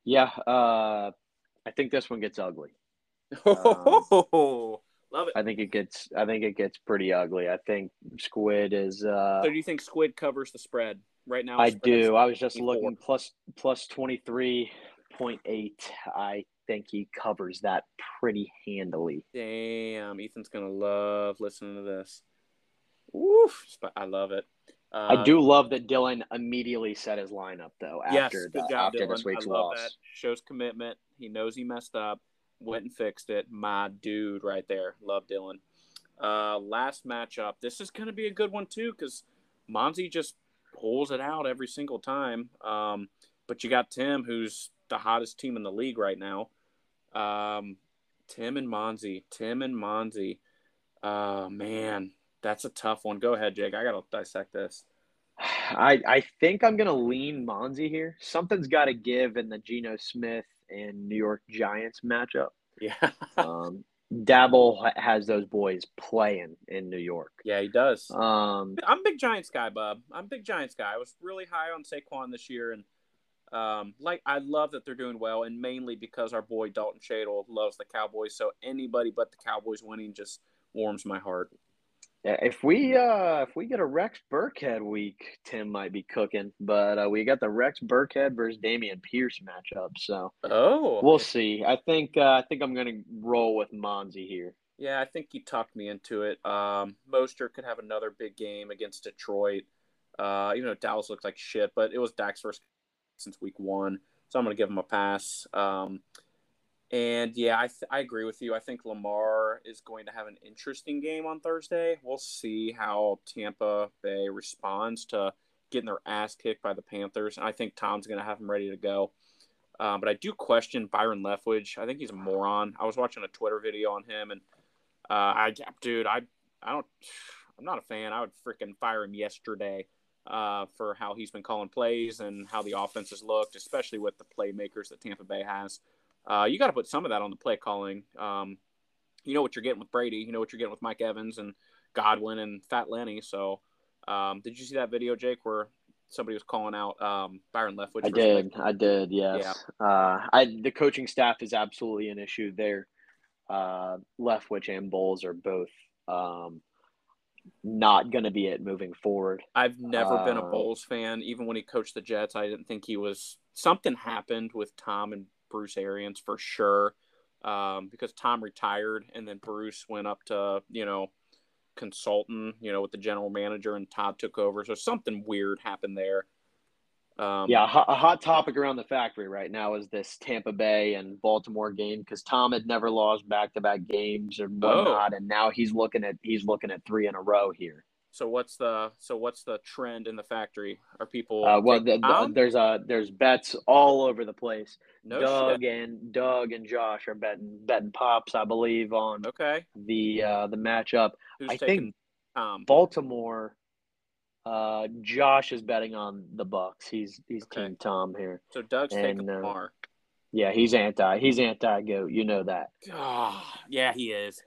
Yeah, uh, I think this one gets ugly. Love it. I think it gets. I think it gets pretty ugly. I think Squid is. Uh, So do you think Squid covers the spread right now? I do. I was just 24. looking plus plus twenty three point eight. I think he covers that pretty handily. Damn, Ethan's gonna love listening to this. Woof, I love it. Uh, I do love that Dylan immediately set his lineup though after good the, job, after Dylan. this week's loss. that. Shows commitment. He knows he messed up. Went and fixed it. My dude, right there. Love Dylan. Uh, last matchup. This is going to be a good one too because Monzy just pulls it out every single time. Um, but you got Tim, who's the hottest team in the league right now. Um, Tim and Monzy. Tim and Monzy. Uh, man, that's a tough one. Go ahead, Jake. I gotta dissect this. I I think I'm gonna lean Monzy here. Something's got to give in the Geno Smith and New York Giants matchup. Yeah, Um, Daboll has those boys playing in New York. yeah, he does. Um, I'm a big Giants guy, Bub. I'm a big Giants guy. I was really high on Saquon this year, and um, like I love that they're doing well, and mainly because our boy Dalton Shadle loves the Cowboys. So anybody but the Cowboys winning just warms my heart. Yeah, if we uh if we get a Rex Burkhead week, Tim might be cooking. But uh, we got the Rex Burkhead versus Dameon Pierce matchup, so Oh, we'll see. I think uh, I think I'm gonna roll with Monzi here. yeah, I think you talked me into it. Um, Mostert could have another big game against Detroit. Uh, even though Dallas looks like shit, but it was Dak's first since week one, so I'm gonna give him a pass. Um, and yeah, I, th- I agree with you. I think Lamar is going to have an interesting game on Thursday. We'll see how Tampa Bay responds to getting their ass kicked by the Panthers. And I think Tom's going to have him ready to go. Um, but I do question Byron Leftwich. I think he's a moron. I was watching a Twitter video on him, and uh, I, dude, I, I don't, I'm not a fan. I would freaking fire him yesterday uh, for how he's been calling plays and how the offense has looked, especially with the playmakers that Tampa Bay has. Uh, you got to put some of that on the play calling. Um, you know what you're getting with Brady. You know what you're getting with Mike Evans and Godwin and Fat Lenny. So, um, did you see that video, Jake, where somebody was calling out um, Byron Leftwich? I did, I did, yes. Uh, I the coaching staff is absolutely an issue there. Uh, Leftwich and Bowles are both um, not going to be it moving forward. I've never been a Uh, Bowles fan. Even when he coached the Jets, I didn't think he was. Something happened with Tom and Bruce Arians for sure, um, because Tom retired and then Bruce went up to you know consultant, you know, with the general manager, and Todd took over. So something weird happened there. Um, Yeah, a hot, a hot topic around the factory right now is this Tampa Bay and Baltimore game because Tom had never lost back to back games or whatnot, and now he's looking at he's looking at three in a row here. So what's the so what's the trend in the factory? Are people Uh, well, the, the, there's a there's bets all over the place. no Doug shit. and Doug and Josh are betting betting pops, I believe, on Okay, the uh, the matchup. who's I taking think Tom? Baltimore. Uh, Josh is betting on the Bucks. He's he's Okay. Team Tom here. So Doug's and, taking uh, Lamar. Yeah, he's anti. He's anti goat. You know that. Ah, yeah, he is.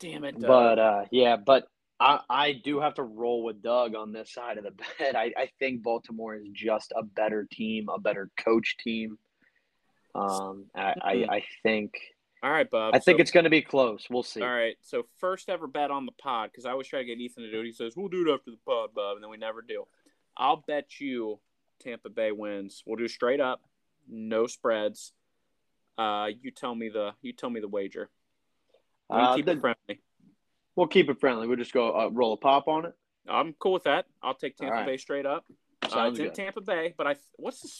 Damn it, Doug. But uh, yeah, but I I do have to roll with Doug on this side of the bet. I, I think Baltimore is just a better team, a better coach team. Um, I I, Mhm. I think All right, Bob. I think so, it's going to be close. We'll see. all right. So first ever bet on the pod because I always try to get Ethan to do it. He says we'll do it after the pod, Bob, and then we never do. I'll bet you Tampa Bay wins. We'll do straight up, no spreads. Uh, you tell me the you tell me the wager. We Uh, keep the-. We'll keep it friendly. We'll just go uh, roll a pop on it. I'm cool with that. I'll take Tampa right. Bay straight up. Uh, it's in. Tampa Bay, but I what's the,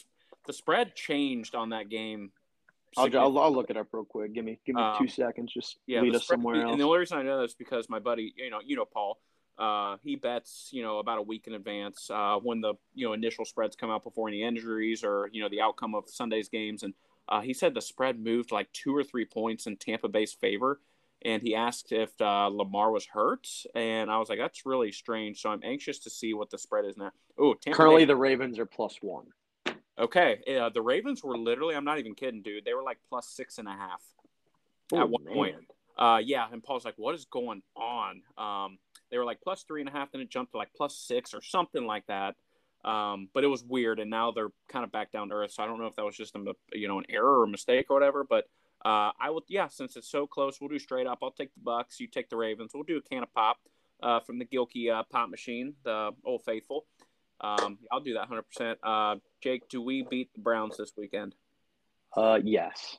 the spread changed on that game? I'll, I'll, I'll look it up real quick. Give me give me Um, two seconds. Just yeah, lead us spread- somewhere else. And the only reason I know that is because my buddy, you know, you know Paul, uh, he bets, you know, about a week in advance uh, when the you know initial spreads come out before any injuries or you know the outcome of Sunday's games, and uh, he said the spread moved like two or three points in Tampa Bay's favor. And he asked if uh, Lamar was hurt, and I was like, "That's really strange." So I'm anxious to see what the spread is now. Oh, Currently, the Ravens are plus one. Okay, uh, the Ravens were literally, I'm not even kidding, dude. They were like plus six and a half at Oh, one point. Uh, yeah, and Paul's like, what is going on? Um, they were like plus three and a half, then it jumped to like plus six or something like that. Um, but it was weird, and now they're kind of back down to earth. So I don't know if that was just a you know an error or a mistake or whatever. But uh, I will, yeah, since it's so close, we'll do straight up. I'll take the Bucks, you take the Ravens. We'll do a can of pop uh, from the Gilkey uh, pop machine, the Old Faithful. Um, I'll do that 100%. Uh, Jake, do we beat the Browns this weekend? Uh, yes.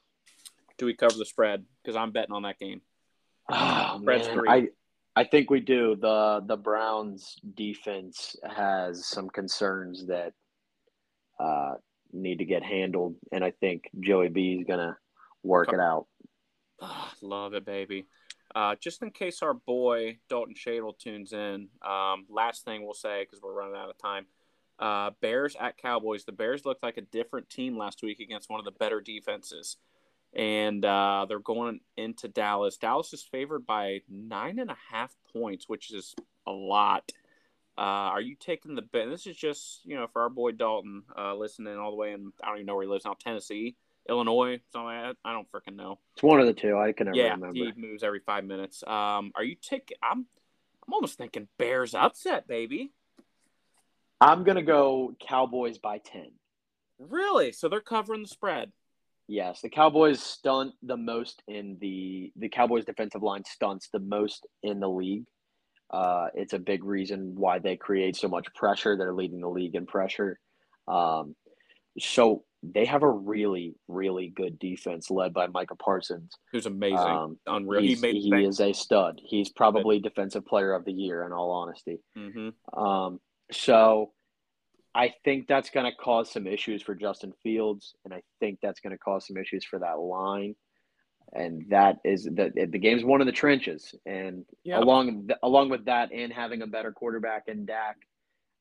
Do we cover the spread? Because I'm betting on that game. Oh, man. I I think we do. the The Browns defense has some concerns that uh, need to get handled, and I think Joey B is gonna work it out. Ah, love it, baby. Uh, just in case our boy Dalton Shadle tunes in, um, last thing we'll say because we're running out of time. Uh, Bears at Cowboys. The Bears looked like a different team last week against one of the better defenses, and uh, they're going into Dallas. Dallas is favored by nine and a half points, which is a lot. Uh, are you taking the bet? This is just you know for our boy Dalton uh, listening all the way in. I don't even know where he lives now. Tennessee, Illinois, something like that. I don't freaking know. It's one of the two. I can never Yeah, remember. he moves every five minutes. Um, are you taking? I'm, I'm almost thinking Bears upset, baby. I'm gonna go Cowboys by ten. Really? So they're covering the spread. Yes, the Cowboys stunt the most in the the Cowboys defensive line stunts the most in the league. Uh, it's a big reason why they create so much pressure. They're leading the league in pressure. Um, so they have a really, really good defense led by Micah Parsons. Who's amazing, Um, unreal. He he is a stud. He's probably defensive player of the year in all honesty. hmm Um, so I think that's going to cause some issues for Justin Fields, and I think that's going to cause some issues for that line. And that is the the game's won in the trenches, and Yeah. along along with that, and having a better quarterback in Dak,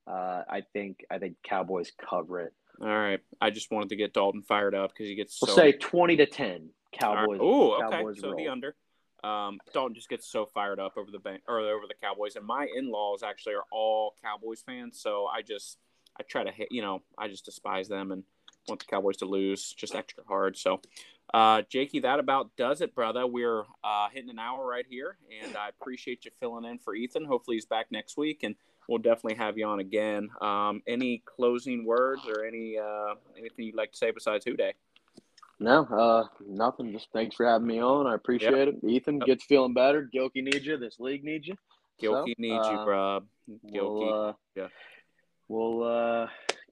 uh, I think I think Cowboys cover it. All right. I just wanted to get Dalton fired up because he gets. We'll say twenty to ten. Cowboys. Oh, okay. Cowboys so the under. Um, Dalton just gets so fired up over the bank or over the Cowboys, and my in-laws actually are all Cowboys fans. So I just I try to hit, you know, I just despise them and want the Cowboys to lose just extra hard. So, uh, Jakey, that about does it, brother. We're uh, hitting an hour right here, and I appreciate you filling in for Ethan. Hopefully, he's back next week, and we'll definitely have you on again. Um, any closing words or any uh, anything you'd like to say besides Who Day? No, uh, nothing. Just thanks for having me on. I appreciate it. Ethan Yep. gets feeling better. Gilkey needs you. This league needs you. Gilkey So, needs you, uh, bruh. Gilkey. We'll, uh, Yeah. We'll uh,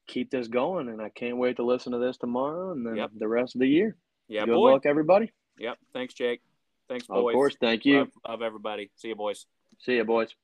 keep this going, and I can't wait to listen to this tomorrow and then Yep. the rest of the year. yeah, Good boy. luck, everybody. Yep. Thanks, Jake. Thanks, boys. Of course. Thank you. Love, love everybody. See you, boys. See you, boys.